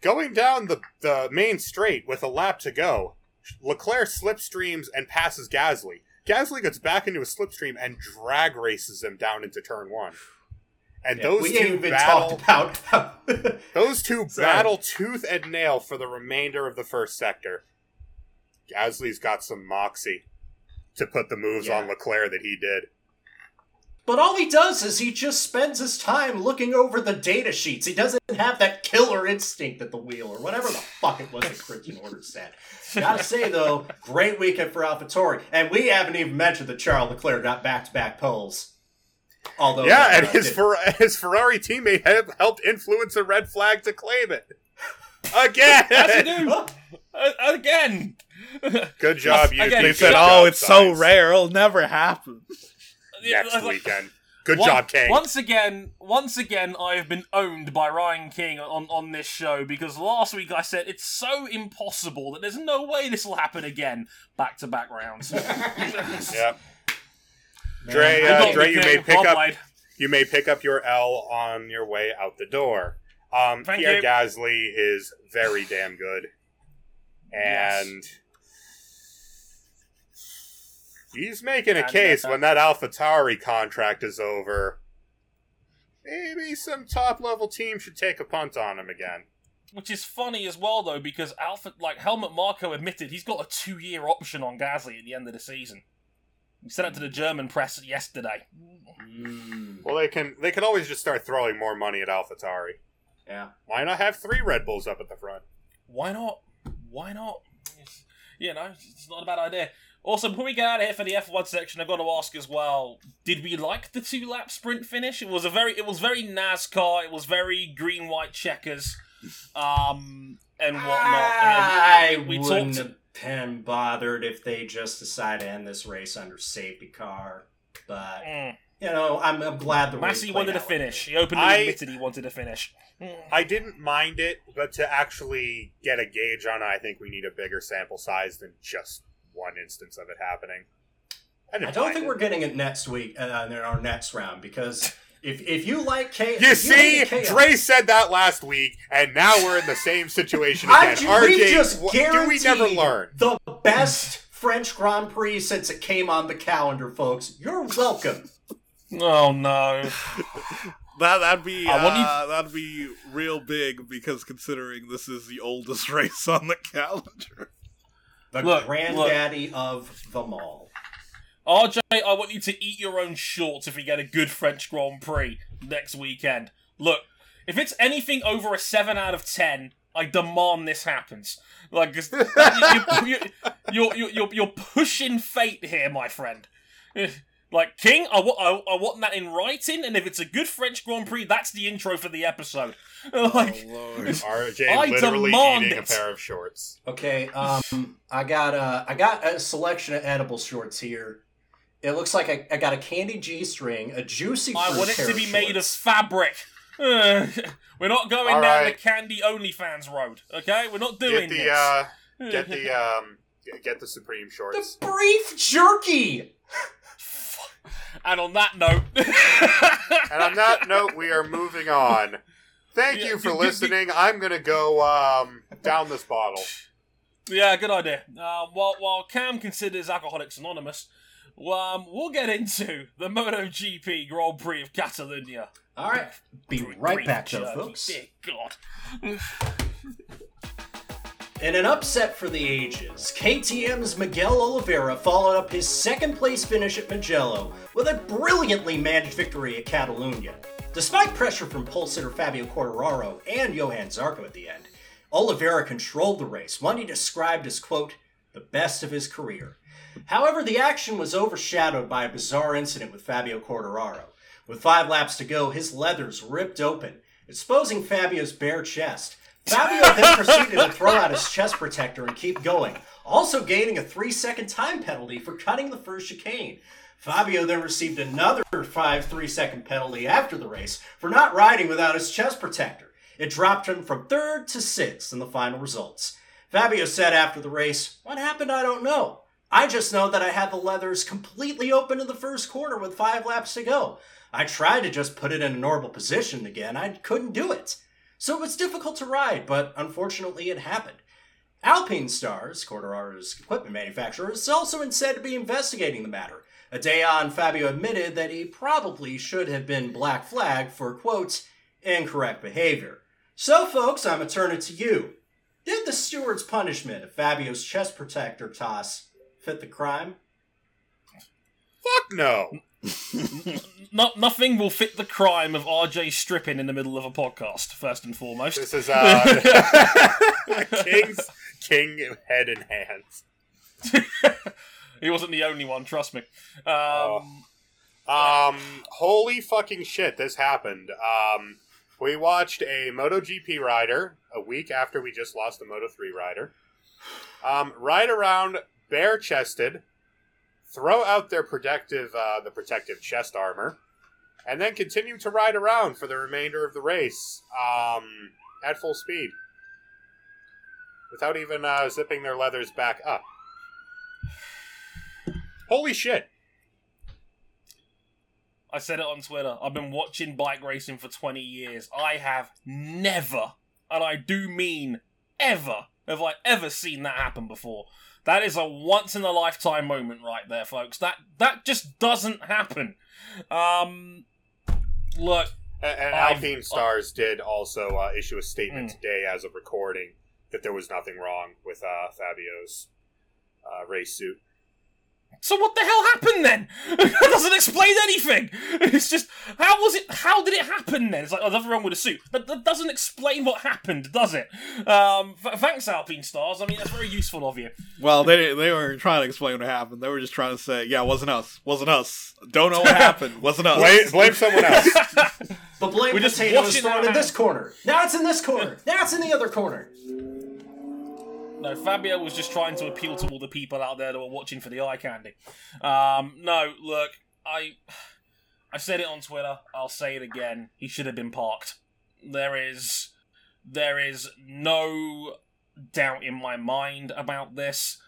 going down the, the main straight with a lap to go, Leclerc slipstreams and passes Gasly. Gasly gets back into a slipstream and drag races him down into turn one. And Yeah, those two battle, those two Sorry. battle tooth and nail for the remainder of the first sector. Gasly's got some moxie to put the moves Yeah. on Leclerc that he did. But all he does is he just spends his time looking over the data sheets. He doesn't have that killer instinct at the wheel or whatever the fuck it was that Christian Horner said. Gotta say though, great weekend for AlphaTauri, and we haven't even mentioned that Charles Leclerc got back-to-back poles. Although yeah, and his Fer- his Ferrari teammate had helped influence a red flag to claim it. Again, As you do. Uh, again. good job, you. Again, They good said, job, "Oh, it's so rare; it'll never happen." Next Like- weekend, good One- job, King. Once again, once again, I have been owned by Ryan King on, on this show because last week I said it's so impossible that there's no way this will happen again. Back to back rounds. Yep. Man, Dre, uh, Dre, you may pick Well up. played. You may pick up your L on your way out the door. Um, Thank Pierre you. Gasly is very damn good, Yes. And He's making a case when that AlphaTauri contract is over. Maybe some top level team should take a punt on him again. Which is funny as well, though, because Alpha, like Helmut Marko admitted, he's got a two-year option on Gasly at the end of the season. He sent it to the German press yesterday. Mm, Well, they can they can always just start throwing more money at AlphaTauri. yeah. Why not have three Red Bulls up at the front? Why not? Why not? It's, you know, it's not a bad idea. Also, before we get out of here for the F1 section, I've got to ask as well: Did we like the two-lap sprint finish? It was a very, it was very NASCAR. It was very green-white checkers, um, and whatnot. I And we wouldn't talked. have been bothered if they just decided to end this race under safety car. But Mm. you know, I'm, I'm glad the race Masi played wanted to out like it finish. He openly I- admitted he wanted to finish. Mm. I didn't mind it, but to actually get a gauge on it, I think we need a bigger sample size than just one instance of it happening. I, I don't think it. we're getting it next week uh, in our next round because if if you like K, You if see, hated chaos- Dre said that last week, and now we're in the same situation again. ju- RJ, we just wh- do we never guaranteed learn? the best French Grand Prix since it came on the calendar, folks. You're welcome. Oh no! That that'd be I want you- uh, that'd be real big because considering this is the oldest race on the calendar. The Look, granddaddy of them all. RJ, I want you to eat your own shorts if we get a good French Grand Prix next weekend. Look, if it's anything over a seven out of ten, I demand this happens. Like, you, you, you, you, you're, you're pushing fate here, my friend. Like King, I, wa- I, I want that in writing, and if it's a good French Grand Prix, that's the intro for the episode. Like, oh lord. RJ I literally demand eating a it. pair of shorts. Okay, um, I got uh, I got a selection of edible shorts here. It looks like I, I got a candy G string, a juicy. I want it to of be made of shorts. fabric. We're not going All down right. the candy OnlyFans road, okay? We're not doing Get the this. uh, get the um, get- get the Supreme shorts. the shorts. brief jerky. And on that note, And on that note, we are moving on. Thank Yeah, you for you- you- listening. I'm gonna go um, down this bottle. yeah, good idea. Uh, while while Cam considers Alcoholics Anonymous, um, we'll get into the MotoGP Grand Prix of Catalonia. All right, be right back, though, folks. Dear God. In an upset for the ages, KTM's Miguel Oliveira followed up his second place finish at Mugello with a brilliantly managed victory at Catalunya. Despite pressure from pole sitter Fabio Quartararo and Johann Zarco at the end, Oliveira controlled the race, one he described as, quote, the best of his career. However, the action was overshadowed by a bizarre incident with Fabio Quartararo. With five laps to go, his leathers ripped open, exposing Fabio's bare chest. Fabio then proceeded to throw out his chest protector and keep going, also gaining a three second time penalty for cutting the first chicane. Fabio then received another five three second penalty after the race for not riding without his chest protector. It dropped him from third to sixth in the final results. Fabio said after the race, What happened? I don't know. I just know that I had the leathers completely open in the first corner with five laps to go. I tried to just put it in a normal position again. I couldn't do it. So it was difficult to ride, but unfortunately it happened. Alpinestars, Quartararo's equipment manufacturer, is also said to be investigating the matter. A day on, Fabio admitted that he probably should have been black flagged for, quote, incorrect behavior. So, folks, I'm gonna turn it to you. Did the steward's punishment of Fabio's chest protector toss fit the crime? Fuck no. No, nothing will fit the crime of RJ stripping in the middle of a podcast, first and foremost. This is uh, King's King head and hands. he wasn't the only one, trust me. Um, Oh. Um, holy fucking shit, this happened. Um, we watched a MotoGP rider a week after we just lost a Moto3 rider. Um, ride around bare chested, throw out their protective, uh, the protective chest armor, and then continue to ride around for the remainder of the race, um, at full speed. Without even, uh, zipping their leathers back up. Holy shit. I said it on Twitter. I've been watching bike racing for 20 years. I have never, and I do mean ever, have I ever seen that happen before. That is a once in a lifetime moment right there, folks. That that just doesn't happen. Um, look, And, and Alpinestars did also uh, issue a statement Mm. today as of recording that there was nothing wrong with uh, Fabio's uh, race suit. So what the hell happened then? that doesn't explain anything. It's just how was it? How did it happen then? It's like oh, nothing wrong with the suit. That, that doesn't explain what happened, does it? Um, th- thanks, Alpinestars. I mean, that's very useful of you. Well, they they weren't trying to explain what happened. They were just trying to say, yeah, it wasn't us, wasn't us. Don't know what happened, wasn't us. Blame, blame someone else. The blame We're just potato is thrown in this corner. Now it's in this corner. Now it's in the other corner. No, Fabio was just trying to appeal to all the people out there that were watching for the eye candy. Um, no, look, I, I said it on Twitter. I'll say it again. He should have been parked. There is, there is no doubt in my mind about this.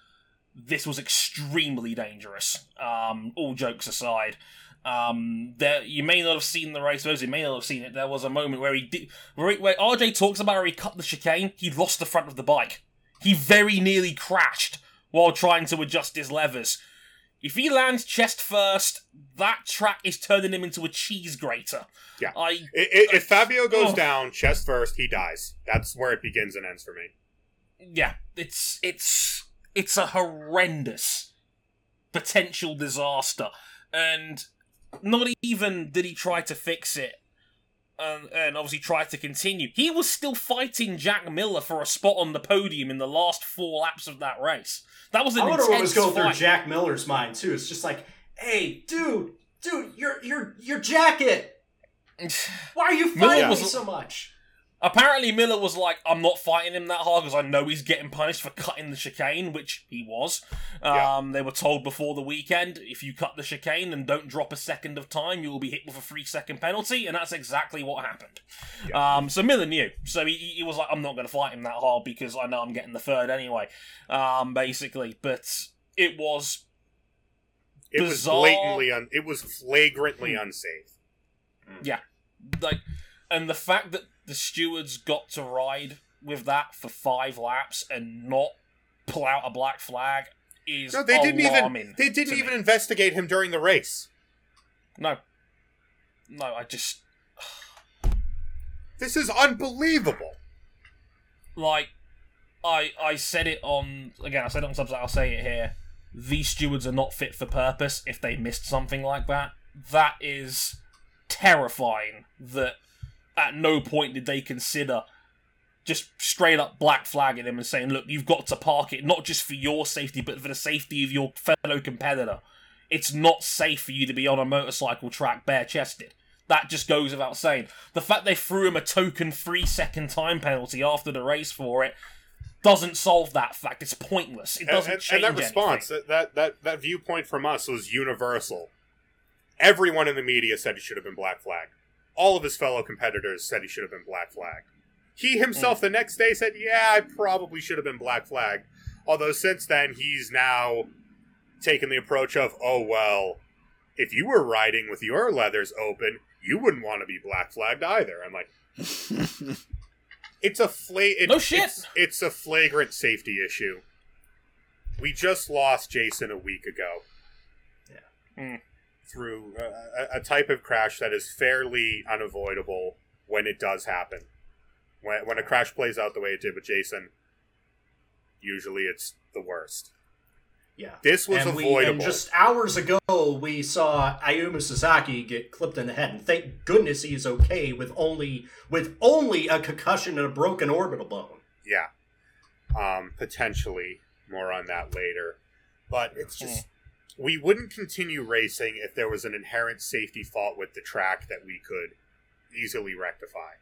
This was extremely dangerous. Um, all jokes aside. Um, there you may not have seen the race. Those who may not have seen it, there was a moment where he did, where, he- where RJ talks about where he cut the chicane. He lost the front of the bike. He very nearly crashed while trying to adjust his levers. If he lands chest first, that track is turning him into a cheese grater. Yeah. I I- if Fabio goes Oh. down chest first, he dies. That's where it begins and ends for me. yeah, it's it's it's a horrendous potential disaster, and not even did he try to fix it, and, and obviously tried to continue. He was still fighting Jack Miller for a spot on the podium in the last four laps of that race. That was an I wonder what was going through. Jack Miller's mind too. It's just like, hey, dude, dude, your your your jacket. Why are you fighting me so much? Apparently, Miller was like, "I'm not fighting him that hard because I know he's getting punished for cutting the chicane," which he was. Yeah. Um, They were told before the weekend, if you cut the chicane and don't drop a second of time, you will be hit with a three-second penalty, and that's exactly what happened. Um, so Miller knew. So he, he was like, "I'm not going to fight him that hard because I know I'm getting the third anyway." Um, basically, but it was It was blatantly, un- it was flagrantly unsafe. Yeah, like, and the fact that the stewards got to ride with that for five laps and not pull out a black flag is No, they didn't even. They didn't even me. investigate him during the race. No, no, I just This is unbelievable. like I I said it on again. I said it on Substack. I'll say it here. These stewards are not fit for purpose. If they missed something like that, that is terrifying. That at no point did they consider just straight up black flagging him and saying, "Look, you've got to park it, not just for your safety, but for the safety of your fellow competitor. It's not safe for you to be on a motorcycle track bare chested." That just goes without saying. The fact they threw him a token three second time penalty after the race for it doesn't solve that fact. It's pointless. It And, doesn't and- change and that response, anything. that, that that viewpoint from us was universal. Everyone in the media said he should have been black flagged. All of his fellow competitors said he should have been black flagged. He himself the next day said, "Yeah, I probably should have been black flagged." Although since then he's now taken the approach of, "Oh well, if you were riding with your leathers open, you wouldn't want to be black flagged either." I'm like, it's a fla- it- No shit. It's, it's a flagrant safety issue. We just lost Jason a week ago. Yeah. Mm. Through a, a- type of crash that is fairly unavoidable when it does happen. When when a crash plays out the way it did with Jason, usually it's the worst. Yeah. This was and we, avoidable. and just hours ago, we saw Ayumu Sasaki get clipped in the head, and thank goodness he's okay with only with only a concussion and a broken orbital bone. Yeah. Um, potentially more on that later. But it's just we wouldn't continue racing if there was an inherent safety fault with the track that we could easily rectify.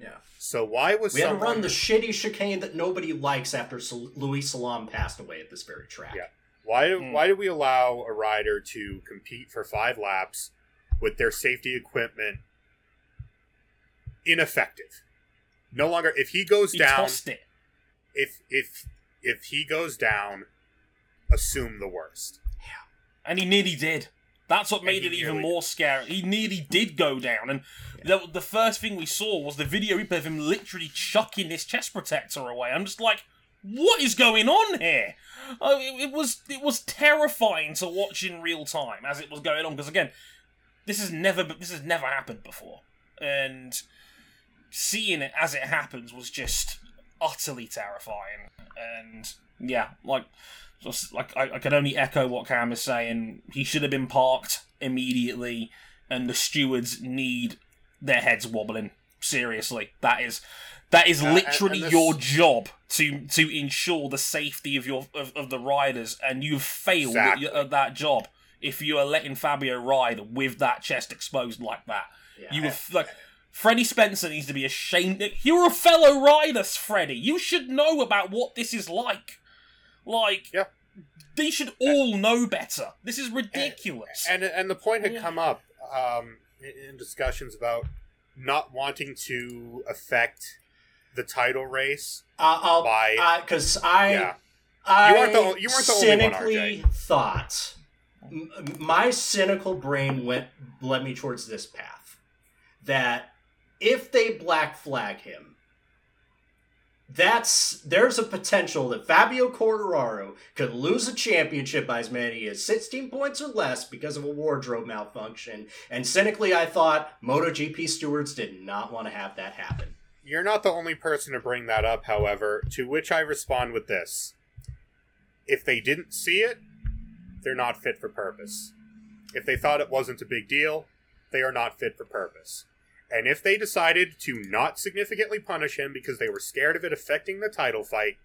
Yeah. So why was We had to run the shitty chicane that nobody likes after Luis Salom passed away at this very track. Yeah. why Hmm. why did we allow a rider to compete for 5 laps with their safety equipment ineffective? No longer if he goes He down tossed it. if if if he goes down assume the worst. Yeah. And he nearly did. That's what made it even nearly- more scary. He nearly did go down, and the, the first thing we saw was the video replay of him literally chucking his chest protector away. I'm just like, what is going on here? Oh, it, it was it was terrifying to watch in real time as it was going on because again, this has never this has never happened before, and seeing it as it happens was just utterly terrifying. And yeah, like just like I, I can only echo what Cam is saying. He should have been parked immediately, and the stewards need their heads wobbling. Seriously, that is that is Uh, literally and this- your job to to ensure the safety of your of, of the riders, and you've failed at, Exactly. your- at that job if you are letting Fabio ride with that chest exposed like that. Yeah. You were like. Freddie Spencer needs to be ashamed. You're a fellow rider, Freddie. You should know about what this is like. Like, Yeah. they should all know better. This is ridiculous. and and the point had Yeah. come up um, in- in discussions about not wanting to affect the title race Uh, I'll by because I yeah I You weren't the- you weren't the only one, cynically RJ. thought my cynical brain went led me towards this path that if they black flag him that's there's a potential that Fabio Quartararo could lose a championship by as many as 16 points or less because of a wardrobe malfunction and cynically I thought MotoGP stewards did not want to have that happen You're not the only person to bring that up, however, to which I respond with this. If they didn't see it, they're not fit for purpose. If they thought it wasn't a big deal, they are not fit for purpose. And if they decided to not significantly punish him because they were scared of it affecting the title fight,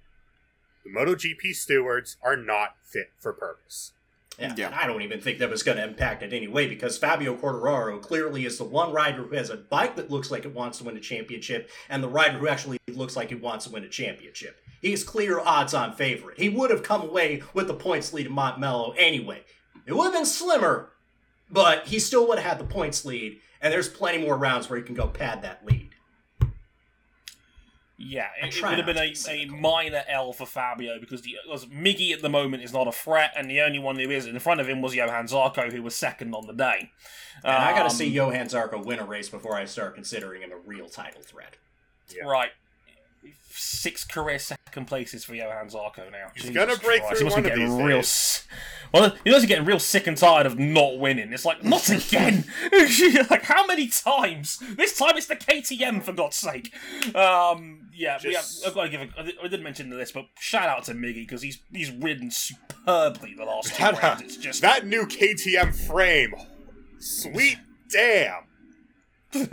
the MotoGP stewards are not fit for purpose. Yeah, Yeah. and I don't even think that was going to impact it anyway because Fabio Quartararo clearly is the one rider who has a bike that looks like it wants to win a championship and the rider who actually looks like he wants to win a championship. He's clear odds on favorite. He would have come away with the points lead in Montmello anyway. It would have been slimmer, but he still would have had the points lead, and there's plenty more rounds where you can go pad that lead. yeah, it, it would have been a, a minor L for Fabio because the because Miggy at the moment is not a threat, and the only one who is in front of him was Johann Zarco, who was second on the day. And I got to Um, see Johann Zarco win a race before I start considering him a real title threat. Yeah. Right. Six career second places for Johann Zarco now. He's Jesus gonna break Christ, through he must be of getting these real. days. s- Well, he must be getting real sick and tired of not winning. It's like not again. like how many times? This time it's the KTM for God's sake. Um, yeah, we have, Just- I've got to give. A, I di- I didn't mention this, but shout out to Miggy because he's he's ridden superbly the last two rounds. It's just that new KTM frame, sweet damn.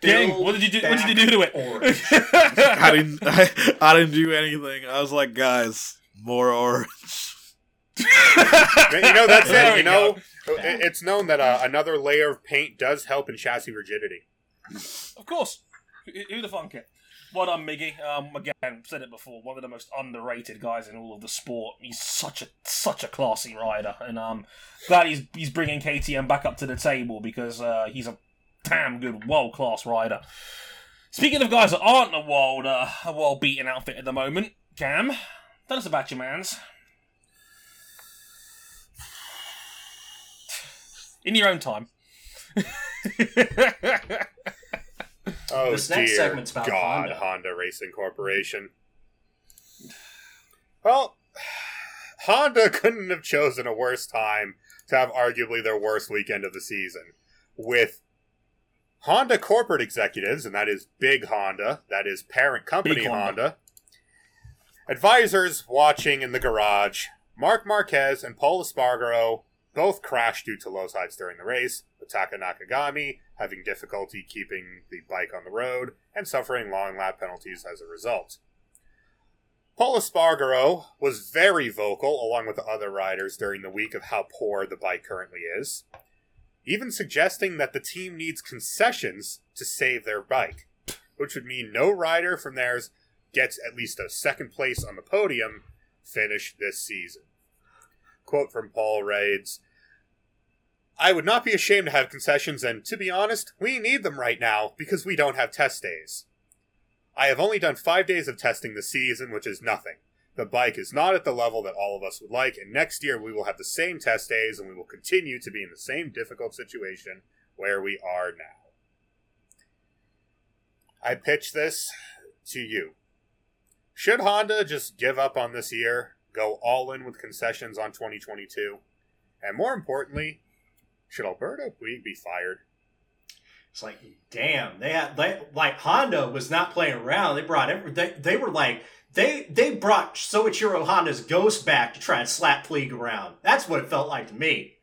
Gang, what did you do? What did you do to it? I didn't. I, I didn't do anything. I was like, guys, more orange. you know that's it. You know, it's known that uh, another layer of paint does help in chassis rigidity. Of course. Who who'd have thunk it? Well done, Miggy. Um, again, said it before. One of the most underrated guys in all of the sport. He's such a such a classy rider, and um, glad he's he's bringing KTM back up to the table because uh, he's a damn good world class rider. Speaking of guys that aren't a world uh, a world beaten outfit at the moment, Cam, tell us about your man's. In your own time. Oh This dear segment's about God, Honda. Racing Corporation. Well, Honda couldn't have chosen a worse time to have arguably their worst weekend of the season. With Honda corporate executives, and that is Big Honda, that is parent company Honda. Honda. Advisors watching in the garage, Marc Marquez and Pol Espargaro both crashed due to low sides during the race, with Taka Nakagami having difficulty keeping the bike on the road and suffering long lap penalties as a result. Pol Espargaro was very vocal, along with the other riders, during the week of how poor the bike currently is, even suggesting that the team needs concessions to save their bike, which would mean no rider from theirs gets at least a second place on the podium finish this season. Quote from Pol reads I would not be ashamed to have concessions, and to be honest, we need them right now because we don't have test days. I have only done five days of testing this season, which is nothing. The bike is not at the level that all of us would like, and next year we will have the same test days and we will continue to be in the same difficult situation where we are now. I pitch this to you. Should Honda just give up on this year go all in with concessions on 2022? And more importantly, should Alberto Puig be fired? It's like, damn, they had they, like Honda was not playing around. They brought every they, they were like they they brought Soichiro Honda's ghost back to try and slap Puig around. That's what it felt like to me.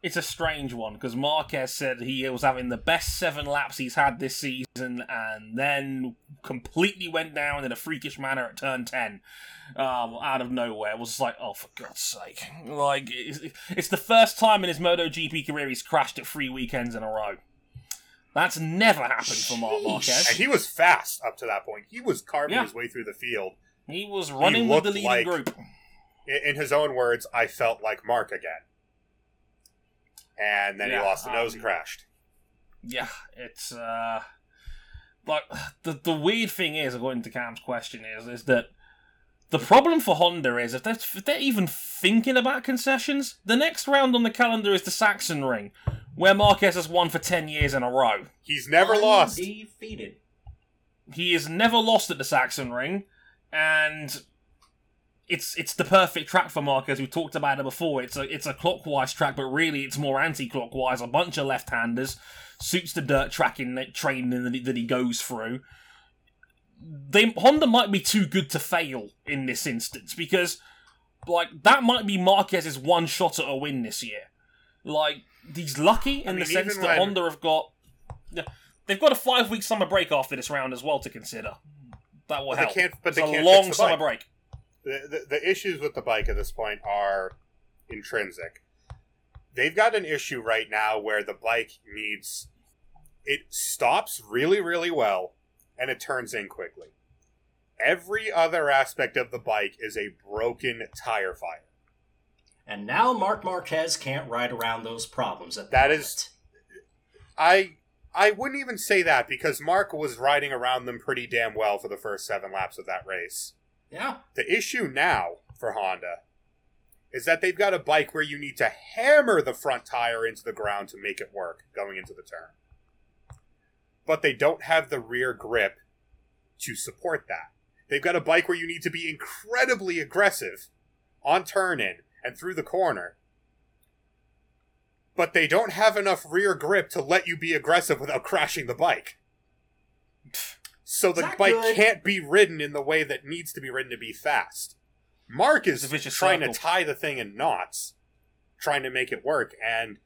It's a strange one because Marquez said he was having the best seven laps he's had this season, and then completely went down in a freakish manner at turn ten, um, out of nowhere. It was just like, oh, for God's sake! Like, it's, it's the first time in his MotoGP career he's crashed at three weekends in a row. That's never happened for Marc Marquez. And he was fast up to that point. He was carving Yeah. his way through the field. He was running with the looked leading like- group. In his own words, I felt like Marc again. And then Yeah, he lost the nose um, and crashed. Yeah, it's uh like the the weird thing is, according to Cam's question, is is that the problem for Honda is if they're, if they're even thinking about concessions, the next round on the calendar is the Sachsenring, where Marquez has won for ten years in a row. He's never lost. Defeated. He has never lost at the Sachsenring, and it's it's the perfect track for Marquez. We talked about it before. It's a it's a clockwise track, but really it's more anti-clockwise. A bunch of left-handers suits the dirt tracking that training that he, that he goes through. They Honda might be too good to fail in this instance because, like, that might be Marquez's one shot at a win this year. Like, he's lucky in I the sense that when- Honda have got. They've got a five week summer break after this round as well to consider. That will But they help. can't- but it's they a can't long the summer break. The, the, the issues with the bike at this point are intrinsic. They've got an issue right now where the bike needs. It stops really, really well, and it turns in quickly. Every other aspect of the bike is a broken tire fire. And now Marc Marquez can't ride around those problems at That moment. is- I I wouldn't even say that because Marc was riding around them pretty damn well for the first seven laps of that race. Yeah. The issue now for Honda is that they've got a bike where you need to hammer the front tire into the ground to make it work going into the turn. But they don't have the rear grip to support that. They've got a bike where you need to be incredibly aggressive on turn in and through the corner. But they don't have enough rear grip to let you be aggressive without crashing the bike. So the bike good? can't be ridden in the way that needs to be ridden to be fast. Marc is It's a vicious trying circle. to tie the thing in knots, trying to make it work, and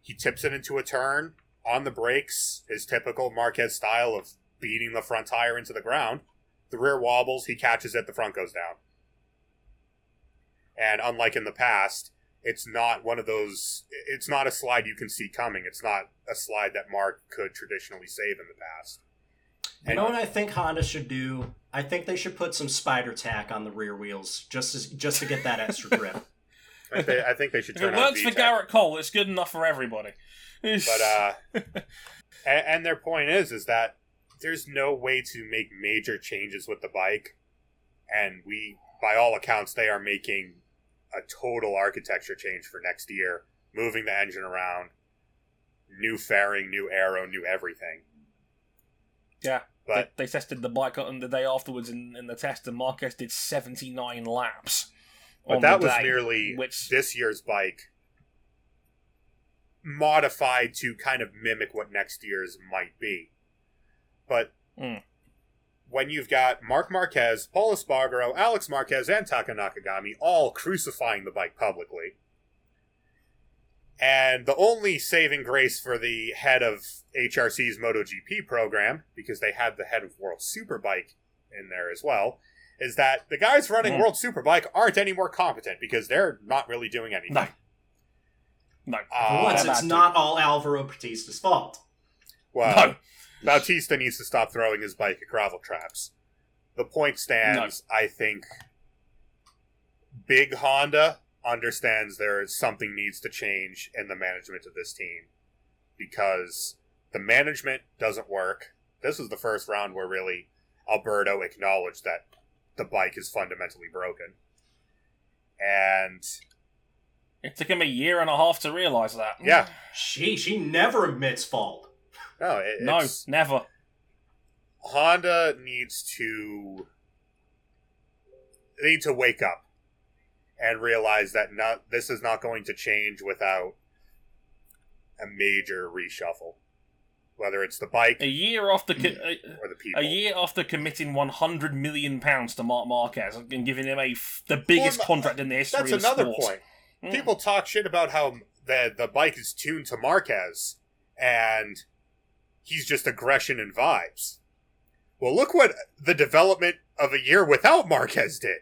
he tips it into a turn on the brakes, his typical Marquez style of beating the front tire into the ground. The rear wobbles, he catches it, the front goes down. And unlike in the past, it's not one of those. It's not a slide you can see coming. It's not a slide that Marc could traditionally save in the past. You know what I think Honda should do? I think they should put some spider tack on the rear wheels just as, just to get that extra grip. I, thi- I think they should If turn it works for Gerrit Cole, it's good enough for everybody. But uh, and, and their point is, is that there's no way to make major changes with the bike, and we, by all accounts, they are making a total architecture change for next year, moving the engine around, new fairing, new aero, new everything. yeah, But they, they tested the bike on the day afterwards in, in the test, and Marquez did 79 laps. but that was day, merely which this year's bike modified to kind of mimic what next year's might be. But Mm. when you've got Marc Marquez, Pol Espargaro, Alex Marquez, and Taka Nakagami all crucifying the bike publicly, and the only saving grace for the head of HRC's MotoGP program, because they had the head of World Superbike in there as well, is that the guys running Mm. World Superbike aren't any more competent because they're not really doing anything. no, no. Uh, once, it's bad not all Alvaro Bautista's fault. Well, No. Bautista needs to stop throwing his bike at gravel traps. The point stands, I think. Big Honda understands there is something needs to change in the management of this team because the management doesn't work. This is the first round where really Alberto acknowledged that the bike is fundamentally broken. And It took him a year and a half to realise that. yeah, She she never admits fault. no, it, No, it's- never. Honda needs to they need to wake up and realize that not this is not going to change without a major reshuffle, whether it's the bike A year after co- a, or the people. a year after committing 100 million pounds to Marc Marquez and giving him a f- the biggest Well, contract in the history of sports. That's another sports. point. Mm. People talk shit about how the the bike is tuned to Marquez and he's just aggression and vibes. Well, look what the development of a year without Marquez did.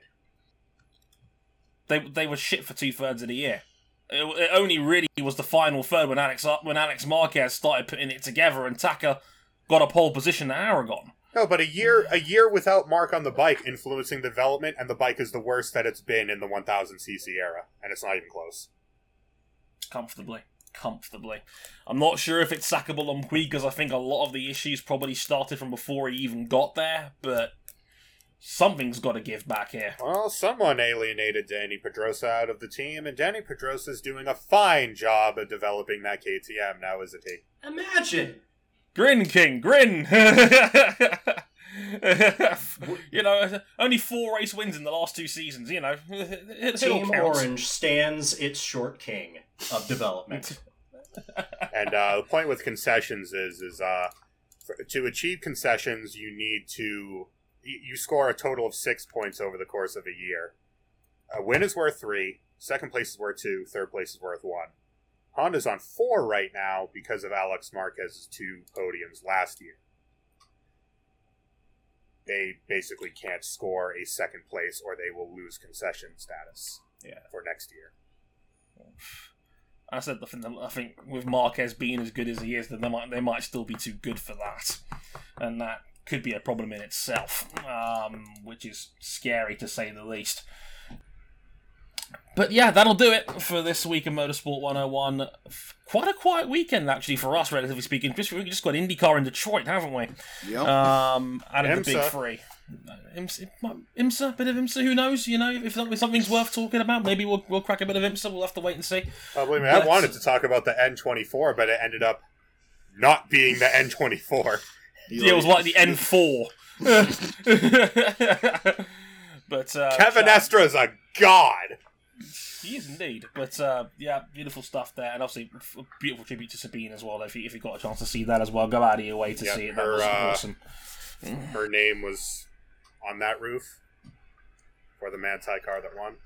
They they were shit for two thirds of the year. It, it only really was the final third when Alex when Alex Marquez started putting it together and Taka got a pole position at Aragon. No, but a year a year without Marc on the bike influencing the development, and the bike is the worst that it's been in the 1000cc era, and it's not even close. comfortably. Comfortably. I'm not sure if it's sackable on Puig because I think a lot of the issues probably started from before he even got there, but something's got to give back here. Well, someone alienated Dani Pedrosa out of the team, and Dani Pedrosa's doing a fine job of developing that KTM now, isn't he? Imagine. Grin, King, grin! you know, only four race wins in the last two seasons, you know. It, it Team counts. Orange stands its short king of development. And uh, the point with concessions is, is uh, for, to achieve concessions, you need to you, score a total of six points over the course of a year. A win is worth three. Second place is worth two. Third place is worth one. Honda's on four right now because of Alex Marquez's two podiums last year. They basically can't score a second place or they will lose concession status Yeah. for next year. I said I think, I think with Marquez being as good as he is, then they might they might still be too good for that, and that could be a problem in itself, um, which is scary to say the least. But yeah, that'll do it for this week of Motorsport 101. Quite a quiet weekend, actually, for us, relatively speaking. Just, we just got IndyCar in Detroit, haven't we? Yep. Um, out of the big IMSA. three. IMSA, IMSA, bit of IMSA, who knows? You know, if, if something's worth talking about, maybe we'll, we'll crack a bit of IMSA. We'll have to wait and see. Oh, believe me, I wanted to talk about the N24, but it ended up not being the N24. Yeah, it was like the N4. but uh, Kevin uh, Estre's a god. he is indeed. But uh, yeah, beautiful stuff there, and obviously beautiful tribute to Sabine as well. If you if you got a chance to see that as well, go out of your way to Yeah, see it. That her, was uh, awesome. Her name was on that roof for the Manthey car that won.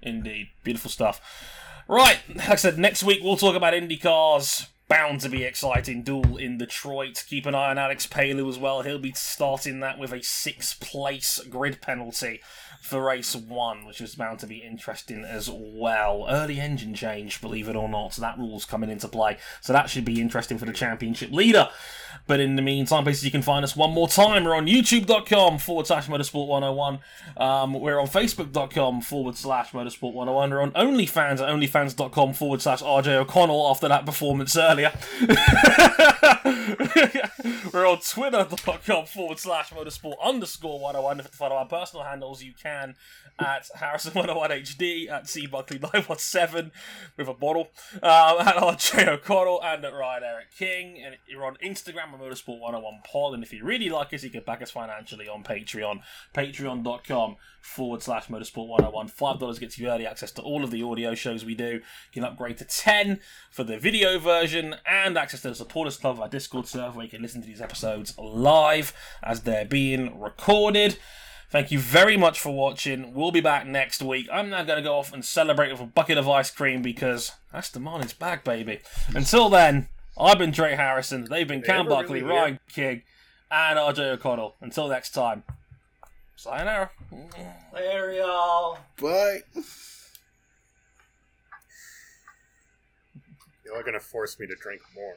Indeed, beautiful stuff. Right, like I said, next week we'll talk about IndyCars. Bound to be exciting duel in Detroit. Keep an eye on Alex Palou as well. He'll be starting that with a six-place grid penalty for race one, which is bound to be interesting as well. Early engine change, believe it or not, so that rule's coming into play. So that should be interesting for the championship leader. But in the meantime, basically, you can find us one more time. We're on youtube.com forward slash motorsport 101. Um, we're on facebook.com forward slash motorsport 101. We're on OnlyFans at onlyfans.com forward slash RJ O'Connell after that performance earlier. れや。we're on twitter.com forward slash motorsport underscore 101. If you follow our personal handles, you can at Harrison101HD, at C Buckley917 with a bottle, um, at RJ O'Connell, and at Ryan Eric King. And you're on Instagram at Motorsport 101 Pod. And if you really like us, you can back us financially on Patreon, patreon.com forward slash motorsport 101. $5 gets you early access to all of the audio shows we do. You can upgrade to 10 for the video version and access to the supporters club, our Discord server, where you can listen to these episodes live as they're being recorded. Thank you very much for watching. We'll be back next week. I'm now going to go off and celebrate with a bucket of ice cream because Aston Martin's back, baby. Until then, I've been Dre Harrison. They've been They Cam ever Buckley, really Ryan King, and RJ O'Connell. Until next time, sayonara. Later, y'all. Bye. You're going to force me to drink more.